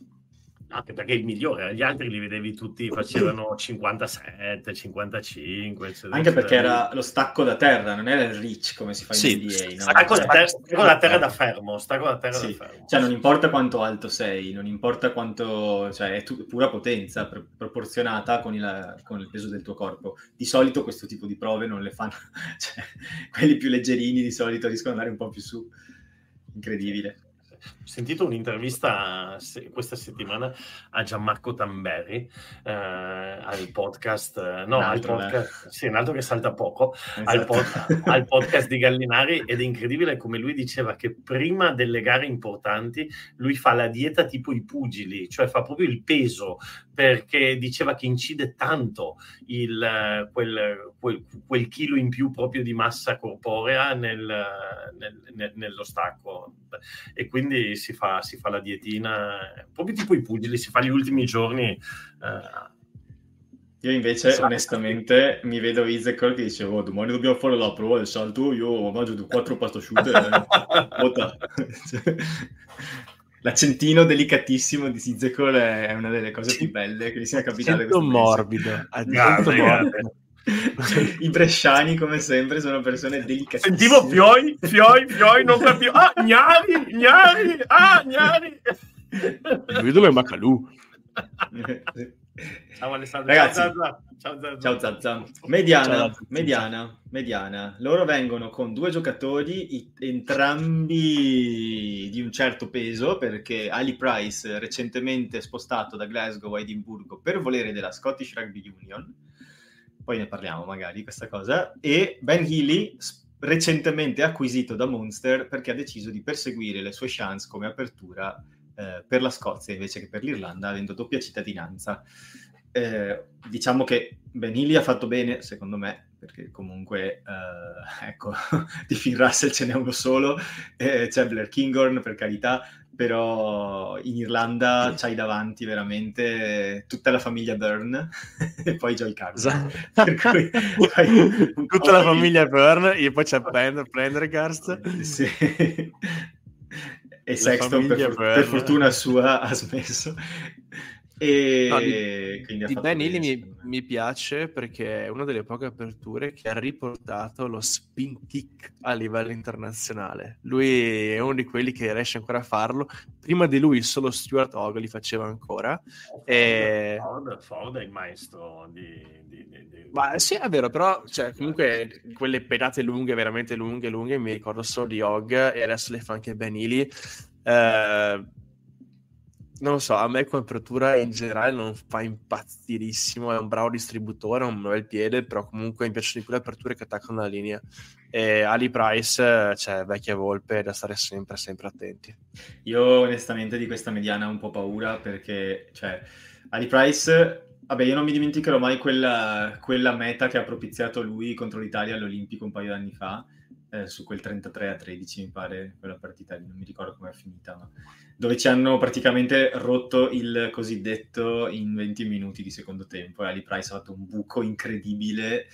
Anche perché è il migliore, gli altri li vedevi tutti, facevano 57, 55. eccetera, Anche perché era lo stacco da terra, non era il reach come si fa Sì, in NBA. no? Stacco da Cioè- terra, stacco da terra da fermo, stacco da terra Sì. da fermo. Cioè, non importa quanto alto sei, non importa quanto, cioè, è tu- pura potenza pr- proporzionata con il, con il peso del tuo corpo. Di solito questo tipo di prove non le fanno, cioè, quelli più leggerini di solito riescono ad andare un po' più su. Incredibile. Ho sentito un'intervista questa settimana a Gianmarco Tamberi eh, al podcast, eh, no, al altro, podcast, sì, un altro che salta poco, al, Esatto. pod- al podcast di Gallinari ed è incredibile come lui diceva che prima delle gare importanti lui fa la dieta tipo i pugili, cioè fa proprio il peso perché diceva che incide tanto il, eh, quel, quel- quel chilo in più proprio di massa corporea nel- nel- nel- nello stacco e quindi si fa, si fa la dietina proprio tipo i pugili, si fa gli ultimi giorni eh, Io invece, Esatto. onestamente, mi vedo Izekor che dice, oh, domani dobbiamo fare la prova del salto, io mangio due- quattro pasta asciutte, eh, vota. Cioè, L'accentino delicatissimo di Izekor è una delle cose più belle che mi sia capitate accento morbido accento morbido I bresciani, come sempre, sono persone delicatissime. Sentivo fioi, fioi, fioi, non capivo. Ah, gnari, gnari, ah, gnari. video è Macalù Ciao Alessandro. Ragazzi, ciao Zazza. Ciao Zazza. Mediana, Ciao, Zazza. mediana, mediana. Loro vengono con due giocatori, i- entrambi di un certo peso, perché Ali Price, recentemente spostato da Glasgow a Edimburgo per volere della Scottish Rugby Union, poi ne parliamo magari di questa cosa, e Ben Healy, recentemente acquisito da Munster perché ha deciso di perseguire le sue chance come apertura eh, per la Scozia invece che per l'Irlanda, avendo doppia cittadinanza. Eh, diciamo che Benili ha fatto bene, secondo me, perché comunque, eh, ecco, di Finn Russell ce n'è uno solo, eh, c'è Blair Kinghorn, per carità, però in Irlanda c'hai davanti veramente tutta la famiglia Byrne e poi Joy un po' Tutta la famiglia Burn e poi c'è Prendergast. Sì. E Sexton, per, per fortuna sua, ha smesso. E No, di- Di Ben Healy mi, me. mi piace perché è una delle poche aperture che ha riportato lo spin kick a livello internazionale. Lui è uno di quelli che riesce ancora a farlo. Prima di lui solo Stuart Hogg li faceva ancora. E- Ford, Ford è il maestro di... di- di- di- Ma sì, è vero, però cioè, comunque quelle pedate lunghe, veramente lunghe, lunghe, mi ricordo solo di Hogg e adesso le fa anche Ben Healy. Eh, non lo so, a me come apertura in generale non fa impazzirissimo, è un bravo distributore, ha un bel piede, però comunque mi piacciono di più le aperture che attaccano la linea. E Ali Price, cioè vecchia volpe, da stare sempre, sempre attenti. Io onestamente di questa mediana ho un po' paura perché, cioè, Ali Price, vabbè, io non mi dimenticherò mai quella, quella meta che ha propiziato lui contro l'Italia all'Olimpico un paio di anni fa, eh, su quel 33 a 13 mi pare, quella partita lì, non mi ricordo come è finita, ma dove ci hanno praticamente rotto il cosiddetto in 20 minuti di secondo tempo e Ali Price ha fatto un buco incredibile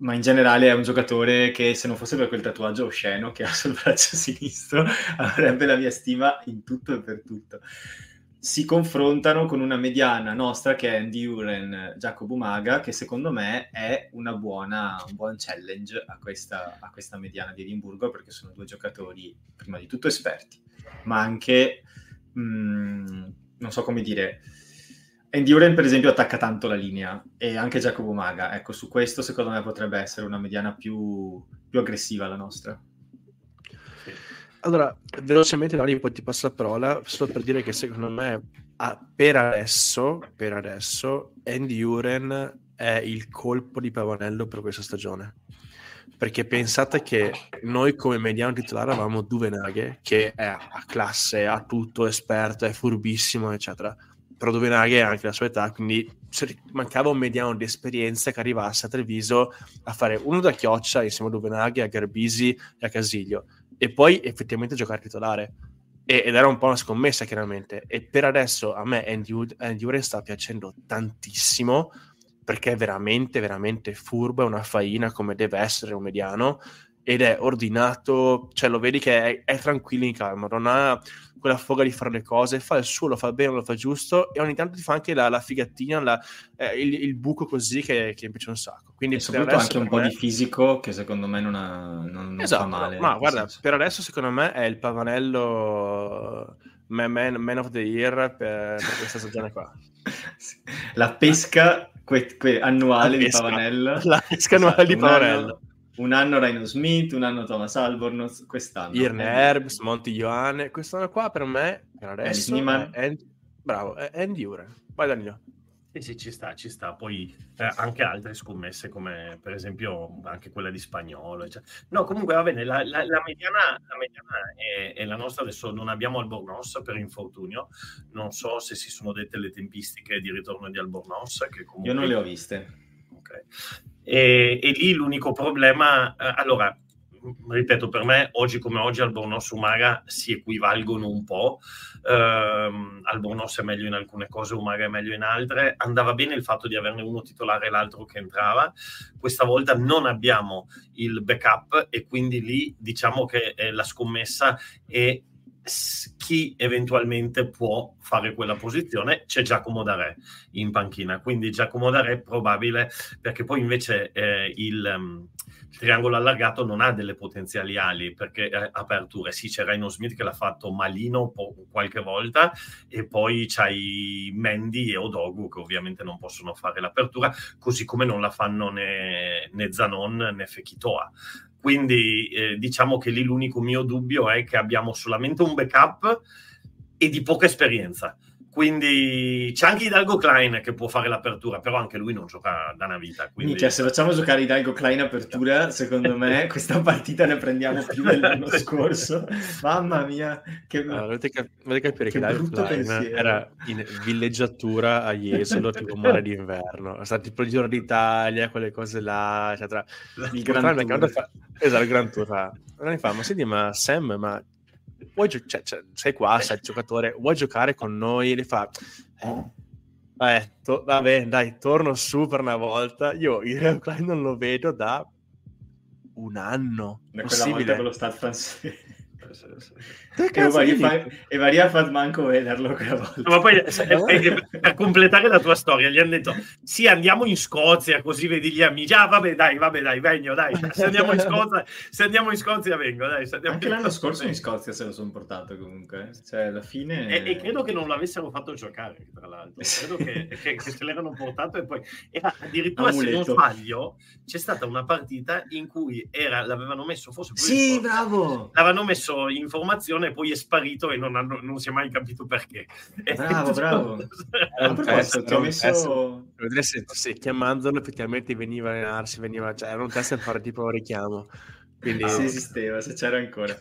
ma in generale è un giocatore che se non fosse per quel tatuaggio osceno che ha sul braccio sinistro avrebbe la mia stima in tutto e per tutto. Si confrontano con una mediana nostra che è Andy Uren, Jacopo Maga, che secondo me è una buona, un buon challenge a questa, a questa mediana di Edimburgo perché sono due giocatori prima di tutto esperti, ma anche, mh, non so come dire, Andy Uren per esempio attacca tanto la linea e anche Jacopo Maga, ecco su questo secondo me potrebbe essere una mediana più, più aggressiva la nostra. Allora, velocemente, Dani, poi ti passo la parola, solo per dire che secondo me, ah, per adesso, per adesso, Andy Uren è il colpo di Pavanello per questa stagione. Perché pensate che noi come mediano titolare avevamo Duvenaghe, che è a classe, ha tutto, esperto, è furbissimo, eccetera. Però Duvenaghe ha anche la sua età, quindi mancava un mediano di esperienza che arrivasse a Treviso a fare uno da chioccia insieme a Duvenaghe, a Garbisi e a Casiglio e poi effettivamente giocare titolare. Ed era un po' una scommessa, chiaramente. E per adesso a me Andy, Uren sta piacendo tantissimo perché è veramente, veramente furbo, è una faina come deve essere un mediano ed è ordinato, cioè lo vedi che è, è tranquillo in calma, non ha quella foga di fare le cose, fa il suo, lo fa bene, lo fa giusto e ogni tanto ti fa anche la, la figatina, la- eh, il, il buco così che, che mi piace un sacco. Quindi E soprattutto anche un po' me- di fisico che secondo me non, ha, non, non Esatto, fa male. ma guarda, senso. per adesso secondo me è il pavanello man, man- man of the year per, per questa stagione qua. La pesca que- que- annuale La di pesca. Pavanello. La pesca annuale di un anno- Pavanello. Un anno Rhino Smith, un anno Thomas Albornoz, quest'anno. Irne Herbs, Monti Ioane, quest'anno qua per me, per adesso, è Andy- bravo, è Andy Uren. Vai Danilo. Sì, sì, ci sta, ci sta. Poi eh, anche altre scommesse come per esempio anche quella di spagnolo. eccetera. No, comunque va bene, la, la- la mediana, la mediana è, è la nostra. Adesso non abbiamo Albornoz per infortunio. Non so se si sono dette le tempistiche di ritorno di Albornoz. Che comunque... Io non le ho viste. Ok. E, e lì l'unico problema, eh, allora, ripeto, per me oggi come oggi Albornoz e Umaga si equivalgono un po'. Ehm, Albornoz è meglio in alcune cose, Umaga è meglio in altre. Andava bene il fatto di averne uno titolare e l'altro che entrava. Questa volta non abbiamo il backup e quindi lì diciamo che eh, la scommessa è chi eventualmente può fare quella posizione c'è Giacomo Dare in panchina, quindi Giacomo Dare è probabile perché poi invece eh, il, um, triangolo allargato non ha delle potenziali ali perché eh, aperture, sì c'è Rhino Smith che l'ha fatto malino po- qualche volta e poi c'hai Mendy e Odogu che ovviamente non possono fare l'apertura, così come non la fanno né, né Zanon né Fekitoa. Quindi eh, diciamo che lì l'unico mio dubbio è che abbiamo solamente un backup e di poca esperienza. Quindi c'è anche Hidalgo Klein che può fare l'apertura, però anche lui non gioca da una vita. Quindi... Minchia, se facciamo giocare Hidalgo Klein apertura, secondo me questa partita ne prendiamo più dell'anno scorso. Mamma mia, che allora, dovete, cap- dovete capire che, che Hidalgo Klein pensiero. era in villeggiatura a Jesolo, tipo mare d'inverno. È stato tipo il Giro d'Italia, quelle cose là, eccetera. Il Gran Tour. Fa... Esatto, il Gran Tour. Allora fa, ma senti, ma Sam, ma vuoi gio- cioè, cioè, sei qua, sei il giocatore, vuoi giocare con noi? Le fa, eh, eh to- vabbè, dai, torno su per una volta. Io il Real Klein non lo vedo da un anno. Da quella volta con lo Stade francese. E varia, e varia fa manco vederlo quella volta. ma poi per completare la tua storia gli hanno detto sì andiamo in Scozia così vedi gli amici. Ah vabbè dai vabbè dai vengo dai. Se andiamo in Scozia se andiamo in Scozia vengo dai anche l'anno scorso in Scozia se lo sono portato comunque cioè alla fine e, e credo che non l'avessero fatto giocare tra l'altro. Credo che, che, che se l'erano portato e poi era addirittura Amuleto. se non sbaglio c'è stata una partita in cui era, l'avevano messo forse sì bravo. l'avevano messo in formazione e poi è sparito e non, hanno, non si è mai capito perché. Bravo, bravo. a proposito, ti ho messo... Vedere se, se chiamandolo effettivamente veniva a allenarsi, veniva, cioè era un test per fare tipo richiamo. Quindi... Se esisteva, se c'era ancora.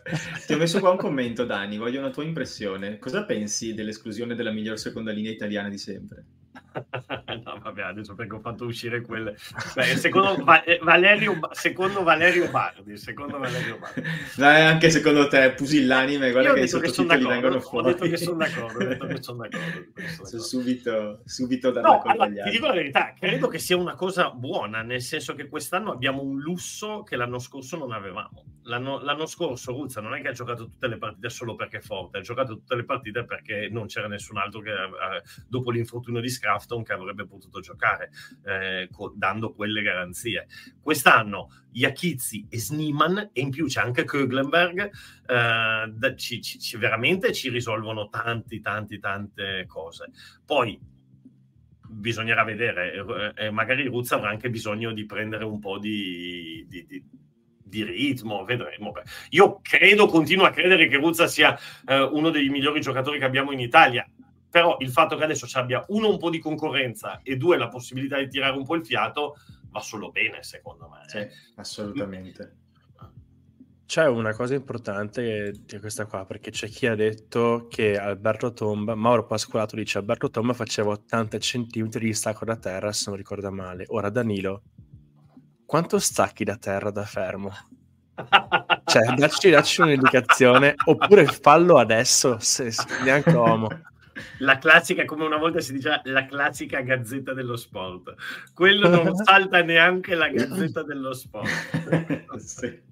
Ti ho messo qua un commento, Dani, voglio una tua impressione. Cosa pensi dell'esclusione della miglior seconda linea italiana di sempre? no, vabbè, adesso perché ho fatto uscire quelle. Beh, secondo, Va- eh, Valerio, secondo Valerio Bardi, secondo Valerio Bardi. Dai, anche secondo te, pusillanime, guarda che i sottotitoli vengono fuori. Ho detto che sono d'accordo, ho detto che sono d'accordo. Sono subito, subito da no, allora, Ti dico la verità, credo che sia una cosa buona, nel senso che quest'anno abbiamo un lusso che l'anno scorso non avevamo. L'anno, l'anno scorso Ruzza non è che ha giocato tutte le partite solo perché è forte, ha giocato tutte le partite perché non c'era nessun altro che eh, dopo l'infortunio di Scrafton che avrebbe potuto giocare, eh, dando quelle garanzie. Quest'anno Iachizzi e Sniman e in più c'è anche Köglenberg, eh, ci, ci, veramente ci risolvono tanti, tanti, tante cose. Poi bisognerà vedere, eh, magari Ruzza avrà anche bisogno di prendere un po' di, di, di di ritmo, vedremo. Io credo, continuo a credere che Ruzza sia eh, uno dei migliori giocatori che abbiamo in Italia però il fatto che adesso ci abbia uno un po' di concorrenza e due la possibilità di tirare un po' il fiato va solo bene secondo me. Sì, assolutamente. C'è una cosa importante che è questa qua, perché c'è chi ha detto che Alberto Tomba, Mauro Pascolato dice Alberto Tomba faceva 80 cm di stacco da terra, se non ricorda male. Ora Danilo, quanto stacchi da terra da fermo? cioè, dacci, dacci un'indicazione, oppure fallo adesso, se, neanche uomo la classica, come una volta si diceva, la classica gazzetta dello sport. Quello non salta neanche la gazzetta dello sport. sì.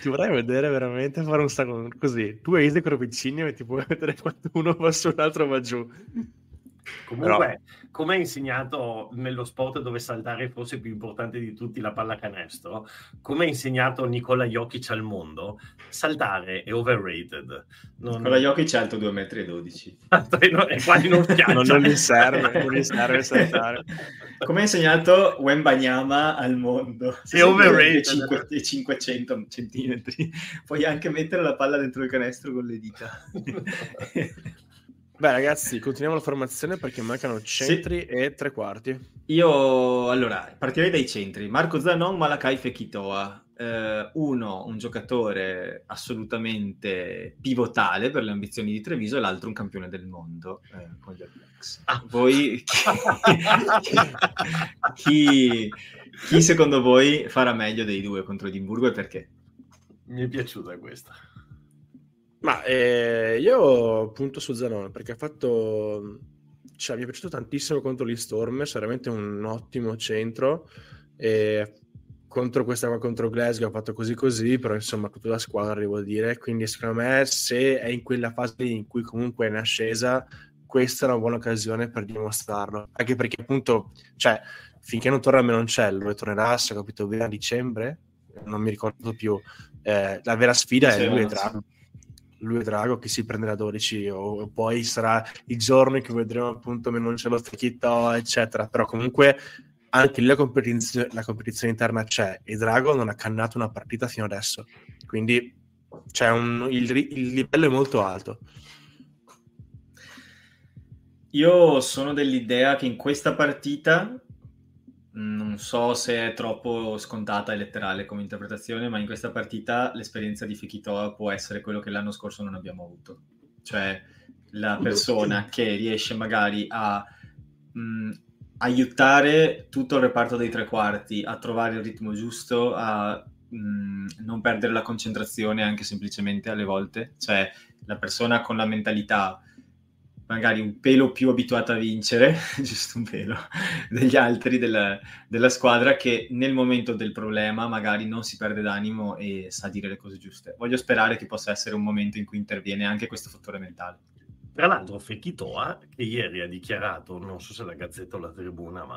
Ti vorrei vedere veramente fare un stacco così. Tu hai i Corpicini e ti puoi vedere quando uno va su, l'altro va giù. Comunque, Però... come hai insegnato nello sport dove saltare è forse più importante di tutti la pallacanestro, come ha insegnato Nicola Jokic al mondo, saltare è overrated. Non... Nicola Jokic è alto 2,12 m. è quasi non schiaccia. non, non gli serve, non gli serve saltare. Come ha insegnato Wembanyama al mondo? È overrated. 5, 500 centimetri. Puoi anche mettere la palla dentro il canestro con le dita. Beh, ragazzi, continuiamo la formazione perché mancano centri sì. e tre quarti. Io allora partirei dai centri. Marco Zanon, Malakai Fekitoa. Uh, uno, un giocatore assolutamente pivotale per le ambizioni di Treviso, e l'altro un campione del mondo eh, con gli Blacks. Ah. Voi, chi, chi, secondo voi farà meglio dei due contro Edimburgo e perché? Mi è piaciuta questa. Ma eh, io punto su Zanone perché ha fatto, cioè, mi è piaciuto tantissimo contro gli Storm, veramente un ottimo centro. E contro questa qua contro Glasgow ha fatto così così, però insomma tutta la squadra devo dire, quindi secondo me se è in quella fase in cui comunque è in ascesa, questa è una buona occasione per dimostrarlo, anche perché appunto, cioè, finché non torna a Menoncello e tornerà, se ho capito bene, a dicembre, non mi ricordo più, eh, la vera sfida è lui e Drago. Lui e Drago che si prenderà 12 o, poi sarà il giorno cui vedremo appunto Menoncello Fechito, eccetera, però comunque anche lì la competizione, la competizione, interna c'è. E Drago non ha cannato una partita fino adesso. Quindi un, il, il, livello è molto alto. Io sono dell'idea che in questa partita non so se è troppo scontata e letterale come interpretazione ma in questa partita l'esperienza di Fekitoa può essere quello che l'anno scorso non abbiamo avuto. Cioè la persona che riesce magari a mh, aiutare tutto il reparto dei tre quarti a trovare il ritmo giusto, a mh, mm, non perdere la concentrazione anche semplicemente alle volte, cioè la persona con la mentalità magari un pelo più abituata a vincere, giusto un pelo, degli altri della, della, squadra che nel momento del problema magari non si perde d'animo e sa dire le cose giuste. Voglio sperare che possa essere un momento in cui interviene anche questo fattore mentale. Tra l'altro Fekitoa, che ieri ha dichiarato, non so se la Gazzetta o la Tribuna, ma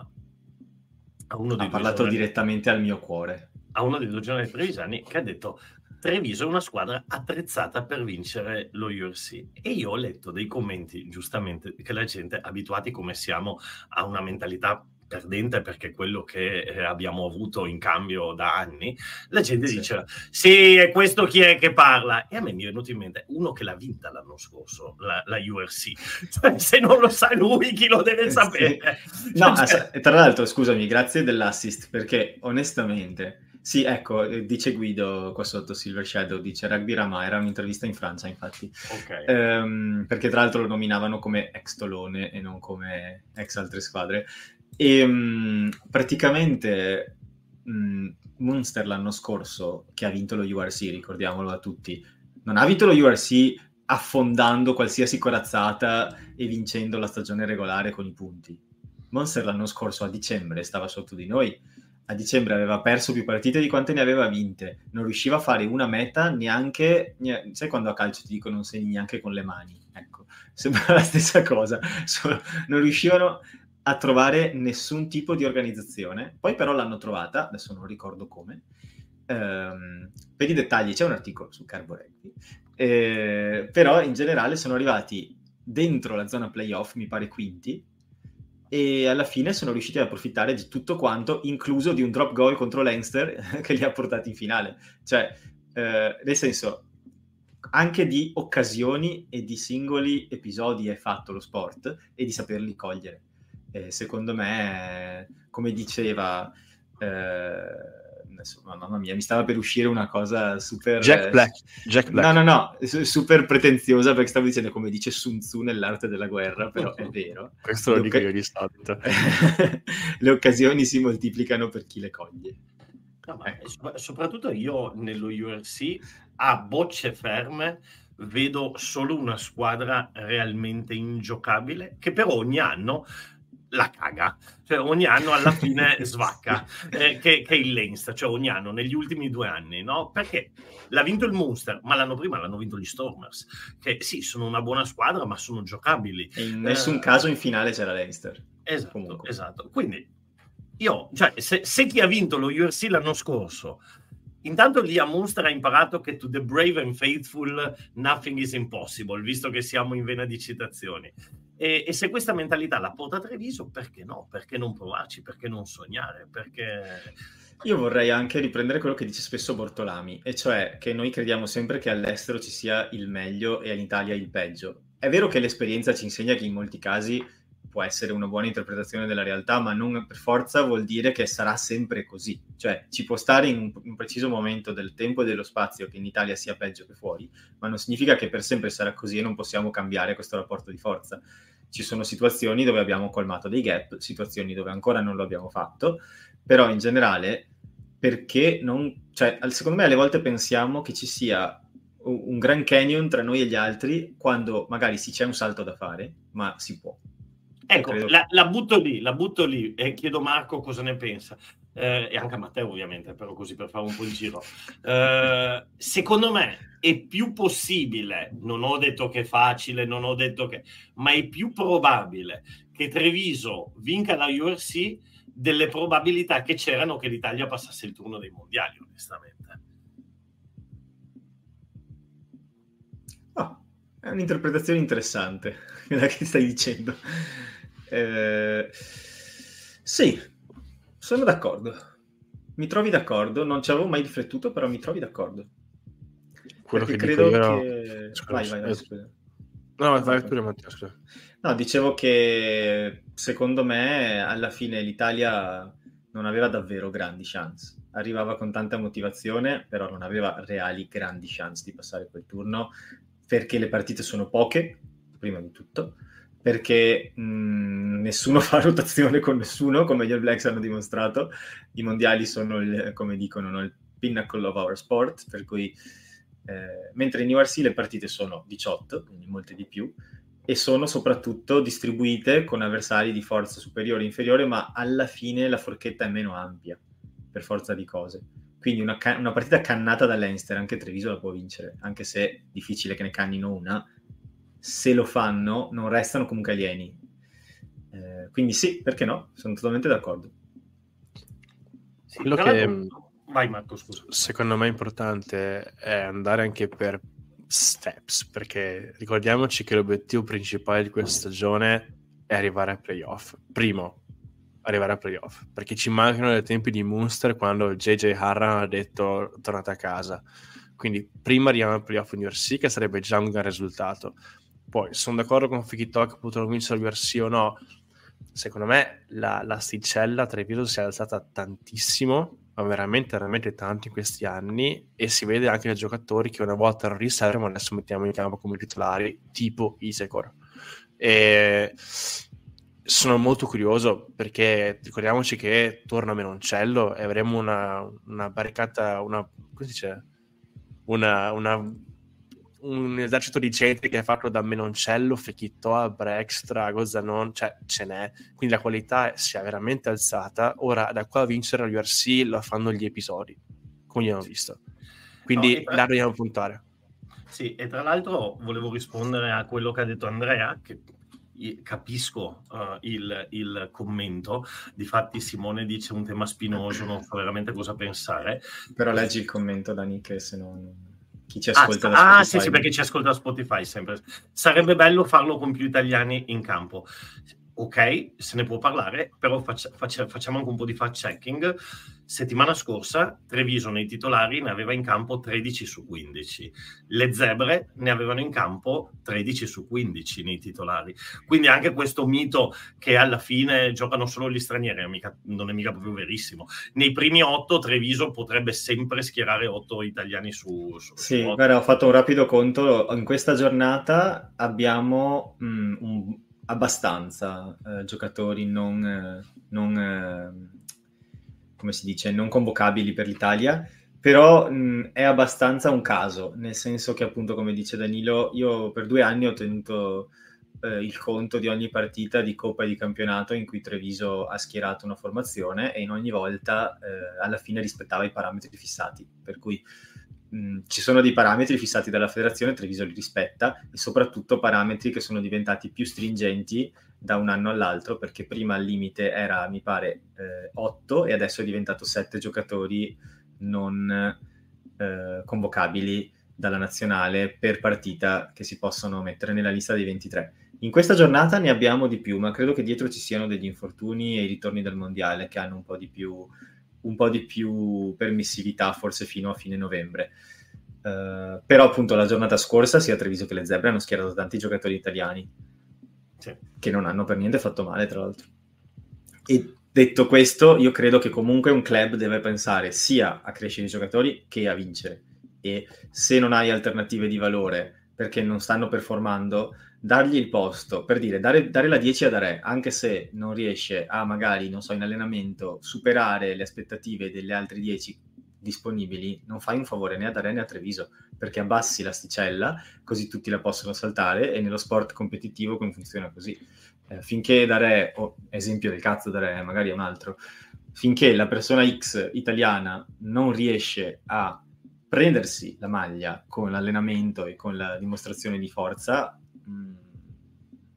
ha parlato giornali, direttamente al mio cuore. A uno dei due giornali trevisani che ha detto Treviso è una squadra attrezzata per vincere lo URC. E io ho letto dei commenti, giustamente, che la gente, abituati come siamo a una mentalità perdente perché è quello che eh, abbiamo avuto in cambio da anni, la gente sì. dice sì, e questo chi è che parla? E a me mi è venuto in mente uno che l'ha vinta l'anno scorso, la, la URC. Cioè, se non lo sa lui, chi lo deve sapere? Sì. No, cioè... tra l'altro, scusami, grazie dell'assist, perché onestamente... Sì, ecco, eh, dice Guido qua sotto Silver Shadow, dice Rugby Rama, era un'intervista in Francia infatti, okay. ehm, perché tra l'altro lo nominavano come ex Tolone e non come ex altre squadre. E um, praticamente um, Munster l'anno scorso, che ha vinto lo URC, ricordiamolo a tutti, non ha vinto lo URC affondando qualsiasi corazzata e vincendo la stagione regolare con i punti. Munster l'anno scorso a dicembre stava sotto di noi, a dicembre aveva perso più partite di quante ne aveva vinte, non riusciva a fare una meta neanche, sai quando a calcio ti dicono non segni neanche con le mani, ecco, sembra la stessa cosa, non riuscivano a trovare nessun tipo di organizzazione. Poi però l'hanno trovata, adesso non ricordo come. Ehm, per i dettagli c'è un articolo su Carbo Rugby, eh, però in generale sono arrivati dentro la zona playoff, mi pare quinti, e alla fine sono riusciti ad approfittare di tutto quanto, incluso di un drop goal contro Leinster che li ha portati in finale. Cioè, eh, nel senso, anche di occasioni e di singoli episodi è fatto lo sport e di saperli cogliere. E secondo me, come diceva, eh, adesso, mamma mia, mi stava per uscire una cosa super... Jack Black. Jack Black. No, no, no, super pretenziosa perché stavo dicendo come dice Sun Tzu nell'arte della guerra, però è vero. Questo lo dico io di solito. le occasioni si moltiplicano per chi le coglie. No, ma ecco. soprattutto io nello URC a bocce ferme vedo solo una squadra realmente ingiocabile che però ogni anno la caga, cioè ogni anno alla fine svacca, eh, che, che, è il Leinster, cioè ogni anno, negli ultimi due anni, no? Perché l'ha vinto il Munster, ma l'anno prima l'hanno vinto gli Stormers, che sì, sono una buona squadra, ma sono giocabili. E in nessun eh, caso in finale c'era Leinster. Esatto, Comunque. esatto. Quindi io, cioè, se, se chi ha vinto lo URC l'anno scorso Intanto lì a Munster ha imparato che to the brave and faithful nothing is impossible, visto che siamo in vena di citazioni. E, e, se questa mentalità la porta a Treviso, perché no? Perché non provarci? Perché non sognare? Perché... Io vorrei anche riprendere quello che dice spesso Bortolami, e cioè che noi crediamo sempre che all'estero ci sia il meglio e in Italia il peggio. È vero che l'esperienza ci insegna che in molti casi può essere una buona interpretazione della realtà, ma non per forza vuol dire che sarà sempre così. Cioè, ci può stare in un, un, preciso momento del tempo e dello spazio che in Italia sia peggio che fuori, ma non significa che per sempre sarà così e non possiamo cambiare questo rapporto di forza. Ci sono situazioni dove abbiamo colmato dei gap, situazioni dove ancora non lo abbiamo fatto, però in generale, perché non... Cioè, secondo me alle volte pensiamo che ci sia un Grand Canyon tra noi e gli altri quando magari sì c'è un salto da fare, ma si può. Ecco, la, la, butto lì, la butto lì e chiedo Marco cosa ne pensa. Eh, e anche a Matteo ovviamente, però così per fare un po' il giro. Eh, secondo me è più possibile, non ho detto che è facile, non ho detto che, ma è più probabile che Treviso vinca la URC delle probabilità che c'erano che l'Italia passasse il turno dei mondiali, onestamente. Oh, è un'interpretazione interessante, quella che stai dicendo. Eh, sì, sono d'accordo. Mi trovi d'accordo, non ci avevo mai riflettuto, però mi trovi d'accordo. Quello Perché che credo io... che... Scusa, vai, vai, vai, scusa. No, vai pure Matteo, scusa. No, dicevo che secondo me alla fine l'Italia non aveva davvero grandi chance. Arrivava con tanta motivazione, però non aveva reali grandi chance di passare quel turno perché le partite sono poche, prima di tutto, perché mh, nessuno fa rotazione con nessuno, come gli All Blacks hanno dimostrato. I mondiali sono, il, come dicono, no, il pinnacle of our sport, per cui eh, mentre in URC le partite sono 18, quindi molte di più, e sono soprattutto distribuite con avversari di forza superiore e inferiore, ma alla fine la forchetta è meno ampia, per forza di cose. Quindi una, una partita cannata da Leinster, anche Treviso la può vincere, anche se è difficile che ne cannino una, se lo fanno non restano comunque alieni. Eh, quindi sì, perché no? Sono totalmente d'accordo. Sì, Quello che- Vai Marco, scusa. secondo me importante è andare anche per steps, perché ricordiamoci che l'obiettivo principale di questa stagione è arrivare ai playoff. Primo, arrivare ai playoff, perché ci mancano dei tempi di Munster quando JJ Harran ha detto tornate a casa. Quindi prima arriviamo ai playoff universi, che sarebbe già un gran risultato. Poi sono d'accordo con Fiki Talk, potranno vincere l'universi o no. Secondo me la, a Treviso si è alzata tantissimo ma veramente, veramente tanto in questi anni e si vede anche nei giocatori che una volta erano riserve ma adesso mettiamo in campo come titolari tipo Isecor e sono molto curioso perché ricordiamoci che torna Menoncello e avremo una, una barricata una, come si dice una, una- un esercito di gente che è fatto da Menoncello, Fechitoa, Brextra, Gozzanon, cioè ce n'è quindi la qualità si è veramente alzata. Ora, da qua a vincere l'URC lo fanno gli episodi, come abbiamo visto. Quindi No, tra- là dobbiamo puntare. Sì, e tra l'altro volevo rispondere a quello che ha detto Andrea, che capisco eh, il, il commento. Difatti Simone dice un tema spinoso, non so veramente cosa pensare. Però leggi il commento da Nick, se no chi ci Ah, ascolta sta- da ah, Spotify. sì, sì, perché ci ascolta Spotify sempre. Sarebbe bello farlo con più italiani in campo. Ok, se ne può parlare, però faccia- faccia- facciamo anche un po' di fact-checking. Settimana scorsa Treviso nei titolari ne aveva in campo 13 su 15. Le zebre ne avevano in campo 13 su 15 nei titolari. Quindi anche questo mito che alla fine giocano solo gli stranieri mica- non è mica proprio verissimo. Nei primi 8 Treviso potrebbe sempre schierare 8 italiani su, su, Sì, guarda, ho fatto un rapido conto. In questa giornata abbiamo mh, un- abbastanza eh, giocatori non, eh, non, eh, come si dice, non convocabili per l'Italia, però mh, è abbastanza un caso, nel senso che appunto, come dice Danilo, io per due anni ho tenuto eh, il conto di ogni partita di Coppa e di campionato in cui Treviso ha schierato una formazione e in ogni volta eh, alla fine rispettava i parametri fissati, per cui mh, ci sono dei parametri fissati dalla federazione, Treviso li rispetta e soprattutto parametri che sono diventati più stringenti da un anno all'altro perché prima il limite era mi pare 8 e adesso è diventato 7 giocatori non eh, convocabili dalla nazionale per partita che si possono mettere nella lista dei 23. In questa giornata ne abbiamo di più, ma credo che dietro ci siano degli infortuni e i ritorni dal mondiale che hanno un po' di più, un po' di più permissività, forse fino a fine novembre. Uh, però appunto la giornata scorsa sia Treviso che le Zebre hanno schierato tanti giocatori italiani Sì. che non hanno per niente fatto male tra l'altro e detto questo io credo che comunque un club deve pensare sia a crescere i giocatori che a vincere e se non hai alternative di valore perché non stanno performando dargli il posto per dire dare, dare la 10 ad Are anche se non riesce a magari non so in allenamento superare le aspettative delle altre 10 disponibili, non fai un favore né a Dare né a Treviso, perché abbassi l'asticella, così tutti la possono saltare, e nello sport competitivo come funziona così. Eh, finché Dare, o esempio del cazzo Dare, magari è un altro, finché la persona X italiana non riesce a prendersi la maglia con l'allenamento e con la dimostrazione di forza,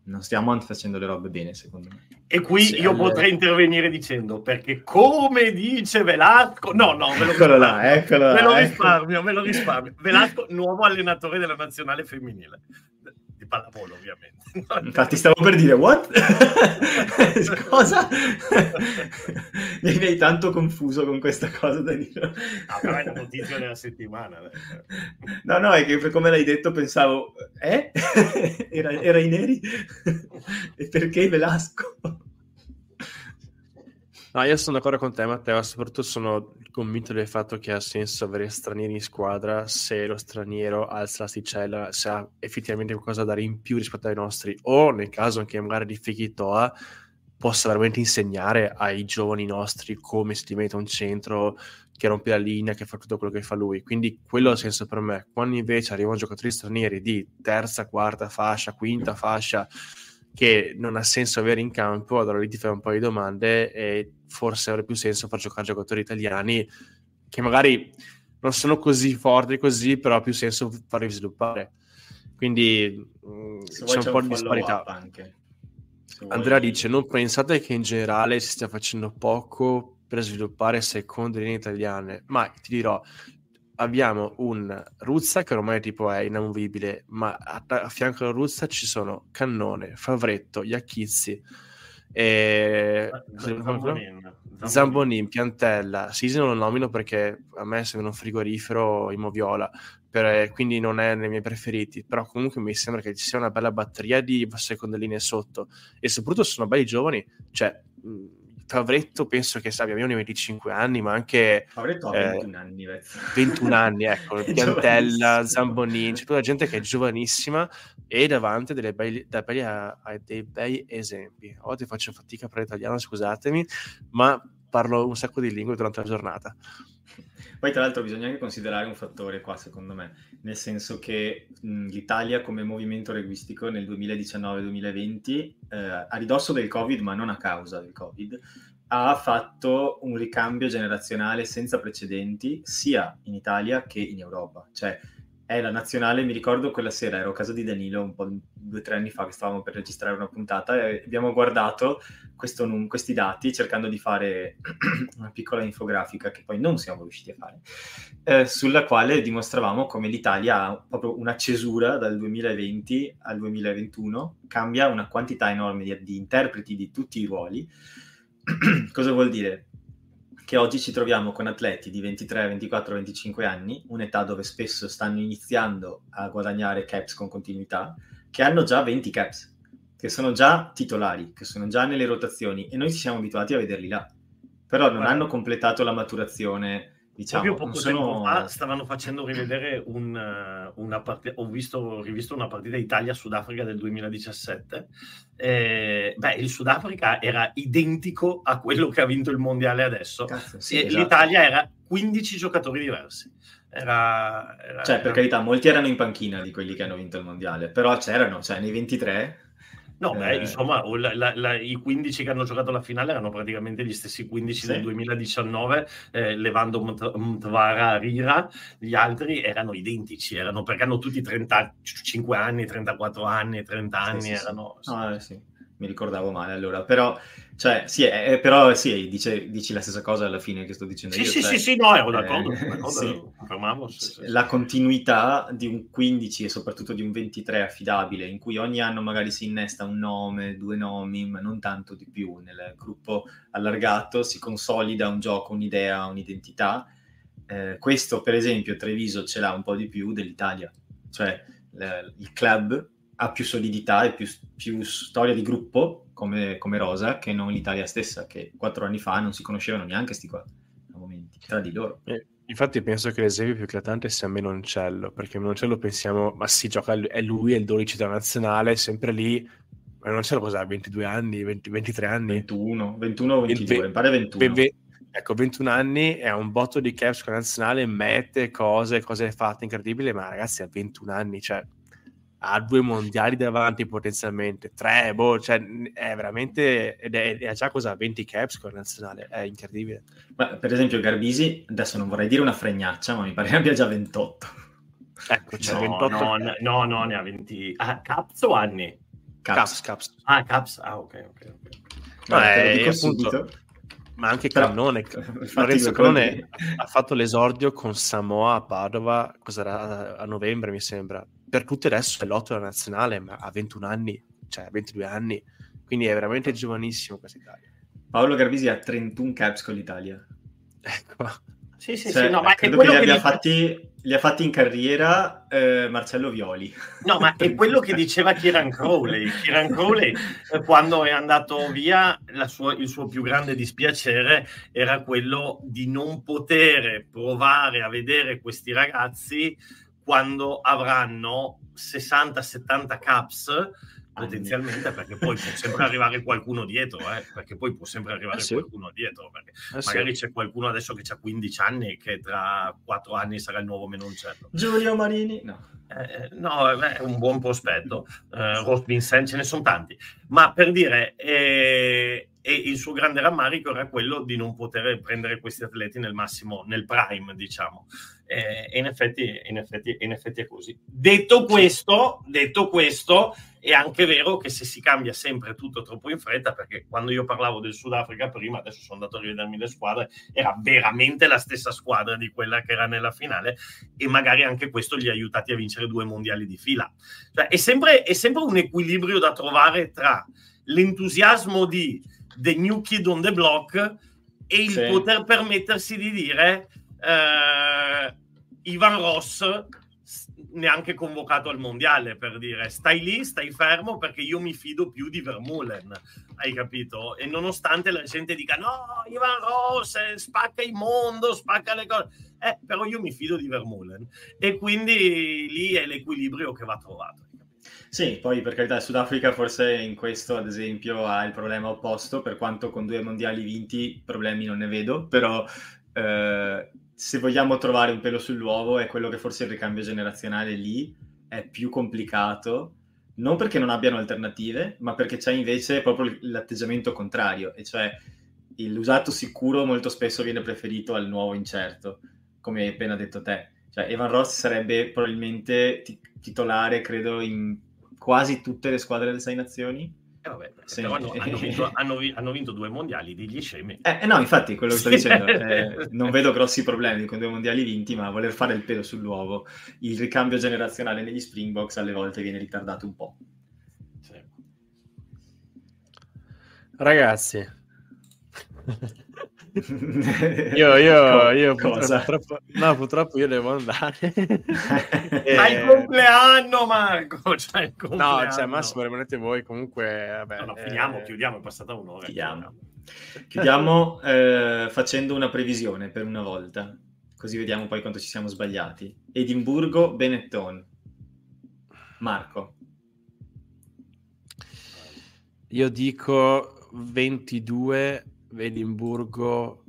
non stiamo facendo le robe bene, secondo me. E qui sì, io allora... potrei intervenire dicendo, perché come dice Velasco, no, no, me lo eccolo là, eccolo me lo risparmio, me lo risparmio. Velasco, nuovo allenatore della nazionale femminile di pallavolo, ovviamente. Infatti stavo per dire, what? cosa? mi hai tanto confuso con questa cosa, Danilo. Ah, però è la notizia della settimana. no, no, è che come l'hai detto pensavo, eh? era, era i neri? e perché Velasco? No, io sono d'accordo con te, Matteo. Soprattutto sono convinto del fatto che ha senso avere stranieri in squadra se lo straniero alza l'asticella, se ha effettivamente qualcosa da dare in più rispetto ai nostri, o nel caso anche magari di Fekitoa possa veramente insegnare ai giovani nostri come si diventa un centro che rompe la linea, che fa tutto quello che fa lui. Quindi quello ha senso per me. Quando invece arrivano giocatori stranieri di terza, quarta fascia, quinta fascia, che non ha senso avere in campo, allora lì ti fai un po' di domande e forse avrebbe più senso far giocare giocatori italiani che magari non sono così forti così, però ha più senso farli sviluppare. Quindi mh, mm, c'è un po' di disparità. Anche. Andrea vuoi... dice: Non pensate che in generale si stia facendo poco per sviluppare seconde linee italiane, ma ti dirò, abbiamo un Ruzza che ormai tipo è inamovibile, ma a, a fianco alla Ruzza ci sono Cannone, Favretto, Iacchizzi, e... Zambonin, Zambonin, Piantella, Sisi non lo nomino perché a me sembra un frigorifero in moviola, per, quindi non è nei miei preferiti, però comunque mi sembra che ci sia una bella batteria di seconde linee sotto. E soprattutto sono belli giovani, cioè Favretto penso che abbia meno di 25 anni, ma anche... Favretto ha 21 eh, anni. 21 anni, ecco, Piantella, Zambonini, c'è tutta la gente che è giovanissima e davanti a delle bei, belli, a, a dei bei esempi. Oggi faccio fatica a parlare italiano, scusatemi, ma parlo un sacco di lingue durante la giornata. Poi tra l'altro bisogna anche considerare un fattore qua, secondo me, nel senso che mh, l'Italia come movimento linguistico nel 2019-2020, eh, a ridosso del Covid, ma non a causa del Covid, ha fatto un ricambio generazionale senza precedenti sia in Italia che in Europa. Cioè, è la nazionale, mi ricordo quella sera, ero a casa di Danilo un po' due o tre anni fa che stavamo per registrare una puntata e abbiamo guardato questo, questi dati cercando di fare una piccola infografica che poi non siamo riusciti a fare, eh, sulla quale dimostravamo come l'Italia ha proprio una cesura dal 2020 al 2021, cambia una quantità enorme di, di interpreti di tutti i ruoli. Cosa vuol dire? Che oggi ci troviamo con atleti di 23, 24, 25 anni, un'età dove spesso stanno iniziando a guadagnare caps con continuità, che hanno già 20 caps, che sono già titolari, che sono già nelle rotazioni e noi ci siamo abituati a vederli là. Però non hanno completato la maturazione diciamo, Proprio poco sono... tempo fa stavano facendo rivedere un, eh, una partita, ho visto, rivisto una partita Italia-Sudafrica del 2017. Eh, beh, il Sudafrica era identico a quello che ha vinto il mondiale adesso. Cazzo, sì, esatto. L'Italia era 15 giocatori diversi. Era, era, cioè, per era... carità, molti erano in panchina di quelli che hanno vinto il mondiale, però c'erano, cioè nei 23 No, beh, eh... insomma, la, la, la, i 15 che hanno giocato la finale erano praticamente gli stessi 15 sì. del 2019, eh, levando Mtvara Rira, gli altri erano identici, erano perché hanno tutti 35 anni, 34 anni, 30 anni, sì, sì, erano... Ah, sì mi ricordavo male allora, però, cioè, sì, è, però sì, dice, dici la stessa cosa alla fine che sto dicendo sì, io. Sì, cioè, sì, sì, no, ero d'accordo, eh, d'accordo sì. Sì, la continuità di un 15 e soprattutto di un 23 affidabile, in cui ogni anno magari si innesta un nome, due nomi, ma non tanto di più, nel gruppo allargato si consolida un gioco, un'idea, un'identità. Eh, questo, per esempio, Treviso ce l'ha un po' di più dell'Italia, cioè il club ha più solidità e più, più storia di gruppo come, come, Rosa che non l'Italia stessa, che quattro anni fa non si conoscevano neanche sti qua a momenti tra di loro. Eh, infatti penso che l'esempio più eclatante sia Menoncello, perché Menoncello pensiamo, ma si gioca, è lui, è il 12 della nazionale, sempre lì. Menoncello cos'ha? 22 anni, 20, 23 anni? 21, 21 o 22, mi pare 21. Ve, ecco, 21 anni, è un botto di caps con la nazionale, mette cose, cose fatte incredibili, ma ragazzi ha 21 anni, cioè ha due mondiali davanti potenzialmente, tre, boh, cioè è veramente, ed è, è già cosa, 20 caps con la nazionale, è incredibile. Ma, per esempio Garbisi, adesso non vorrei dire una fregnaccia, ma mi pare che abbia già 28. Ecco, cioè no, 28... no, no, no, ne ha 20... Ah, caps o anni? Caps, caps. caps. Ah, caps, ah, ok, ok, ok. Vabbè, no, eh, appunto, ma anche Però, Cannone, Lorenzo Cannone ha fatto l'esordio con Samoa a Padova, cos'era, a novembre mi sembra, per tutti adesso è l'otto della nazionale, ma ha 21 anni, cioè 22 anni, quindi è veramente giovanissimo questa Italia. Paolo Garbisi ha 31 caps con l'Italia. Ecco. Sì, sì, cioè, sì, no, ma credo che li abbia dice... fatti, li ha fatti in carriera eh, Marcello Violi. No, ma è quello che diceva Kieran Crowley. Kieran Crowley, eh, quando è andato via, sua, il suo più grande dispiacere era quello di non poter provare a vedere questi ragazzi quando avranno 60-70 caps potenzialmente perché poi può sempre arrivare qualcuno dietro eh? perché poi può sempre arrivare eh sì. qualcuno dietro perché eh magari sì. c'è qualcuno adesso che ha 15 anni e che tra 4 anni sarà il nuovo Menoncello Giulio Marini no eh, no, è un buon prospetto. Uh, Ross Vincent ce ne sono tanti, ma per dire, eh, il suo grande rammarico era quello di non poter prendere questi atleti nel massimo, nel prime, diciamo. Eh, e in effetti, in, effetti, in effetti, è così. Detto questo, detto questo, è anche vero che se si cambia sempre tutto troppo in fretta, perché quando io parlavo del Sudafrica prima, adesso sono andato a rivedermi le squadre, era veramente la stessa squadra di quella che era nella finale e magari anche questo gli ha aiutati a vincere due mondiali di fila. Cioè, è, sempre, è sempre un equilibrio da trovare tra l'entusiasmo di The New Kid on the Block e il sì. poter permettersi di dire eh, Ivan Ross neanche convocato al mondiale per dire. Stai lì, stai fermo perché io mi fido più di Vermulen, hai capito? E nonostante la gente dica no, Ivan Ross eh, spacca il mondo, spacca le cose, eh, però io mi fido di Vermulen. E quindi lì è l'equilibrio che va trovato. Sì, poi per carità il Sudafrica forse in questo ad esempio ha il problema opposto, per quanto con due mondiali vinti problemi non ne vedo, però eh, se vogliamo trovare un pelo sull'uovo è quello che forse il ricambio generazionale lì è più complicato, non perché non abbiano alternative, ma perché c'è invece proprio l'atteggiamento contrario, e cioè l'usato sicuro molto spesso viene preferito al nuovo incerto, come hai appena detto te. Cioè, Evan Ross sarebbe probabilmente t- titolare, credo, in quasi tutte le squadre delle sei nazioni eh vabbè, sì. però hanno, hanno, vinto, hanno, hanno, vinto, due mondiali degli scemi. Eh, eh no, infatti, quello che sto dicendo, eh, non vedo grossi problemi con due mondiali vinti, ma voler fare il pelo sull'uovo, il ricambio generazionale negli Springboks alle volte viene ritardato un po'. Sì. Ragazzi, io, io, io purtroppo, no, purtroppo io devo andare. e... Hai il compleanno, Marco! C'hai il compleanno. No, cioè, Massimo, rimanete voi. Comunque, vabbè, no, no, finiamo, eh... chiudiamo, è passata un'ora. Chiudiamo, chiudiamo eh, facendo una previsione per una volta, così vediamo poi quanto ci siamo sbagliati. Edimburgo, Benetton. Marco. Io dico 22 Edimburgo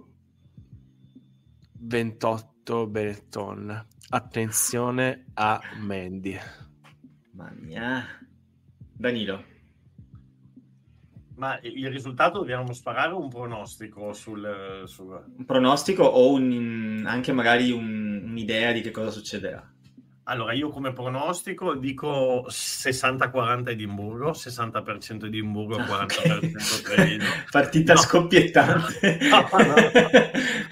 28 Benetton. Attenzione a Mandy. Mamma Danilo. Ma il risultato dobbiamo sparare un pronostico sul... sul... Un pronostico o un, anche magari un, un'idea di che cosa succederà? Allora, io come pronostico dico 60-40 Edimburgo, 60% Edimburgo, 40% Treviso. Partita no. scoppiettante. No, no, no.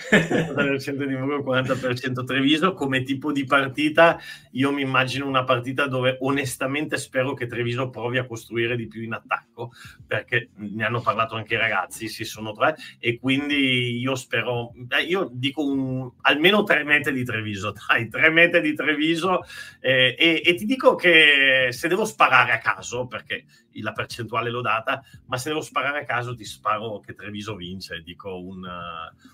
60% Edimburgo, 40% Treviso. Come tipo di partita, io mi immagino una partita dove onestamente spero che Treviso provi a costruire di più in attacco, perché ne hanno parlato anche i ragazzi, si sono tre, e quindi io spero, eh, io dico un, almeno tre metri di Treviso, dai, tre metri di Treviso eh, e, e, ti dico che se devo sparare a caso, perché la percentuale l'ho data, ma se devo sparare a caso ti sparo che Treviso vince, dico un uh,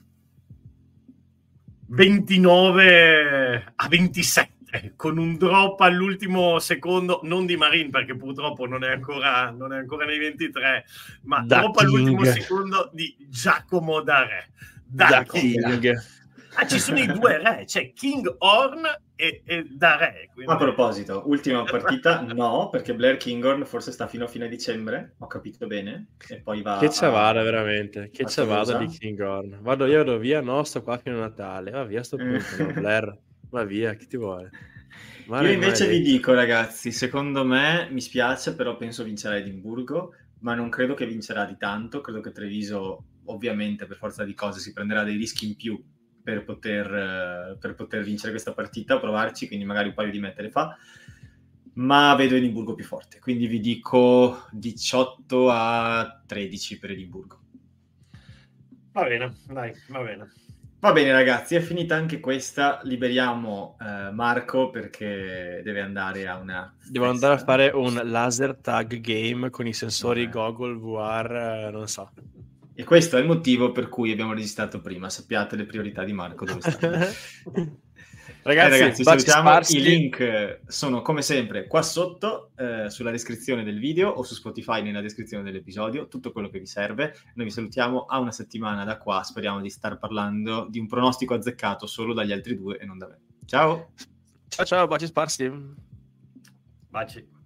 29 a 27 con un drop all'ultimo secondo, non di Marin perché purtroppo non è ancora, non è ancora nei 23, ma da drop King. all'ultimo secondo di Giacomo Dare. Da, da King. King Ah, ci sono i due re, c'è King Horn e, e da re. Quindi... A proposito, ultima partita, no, perché Blair Kinghorn forse sta fino a fine dicembre, ho capito bene, e poi va... Che ci a- vada veramente, che ci vada di Kinghorn. Vado io, vado via, no, sto qua fino a Natale. Va via sto punto, no, Blair. Va via, chi ti vuole? Ma Io invece vi maledetto. dico, ragazzi, secondo me mi spiace, però penso vincerà Edimburgo, ma non credo che vincerà di tanto. Credo che Treviso, ovviamente, per forza di cose, si prenderà dei rischi in più per poter, per poter vincere questa partita, provarci, quindi magari un paio di mette le fa. Ma vedo Edimburgo più forte, quindi vi dico 18 a 13 per Edimburgo. Va bene, dai, va bene. Va bene ragazzi, è finita anche questa, liberiamo eh, Marco perché deve andare a una... Devo andare a fare un laser tag game con i sensori Vabbè. Goggle VR, eh, non so. E questo è il motivo per cui abbiamo registrato prima, sappiate le priorità di Marco dove stanno. Ragazzi, Eh, ragazzi baci salutiamo, sparsi. i link eh, sono come sempre qua sotto eh, sulla descrizione del video o su Spotify nella descrizione dell'episodio, tutto quello che vi serve. Noi vi salutiamo a una settimana da qua, speriamo di star parlando di un pronostico azzeccato solo dagli altri due e non da me. Ciao! Ciao ciao, baci sparsi. Baci.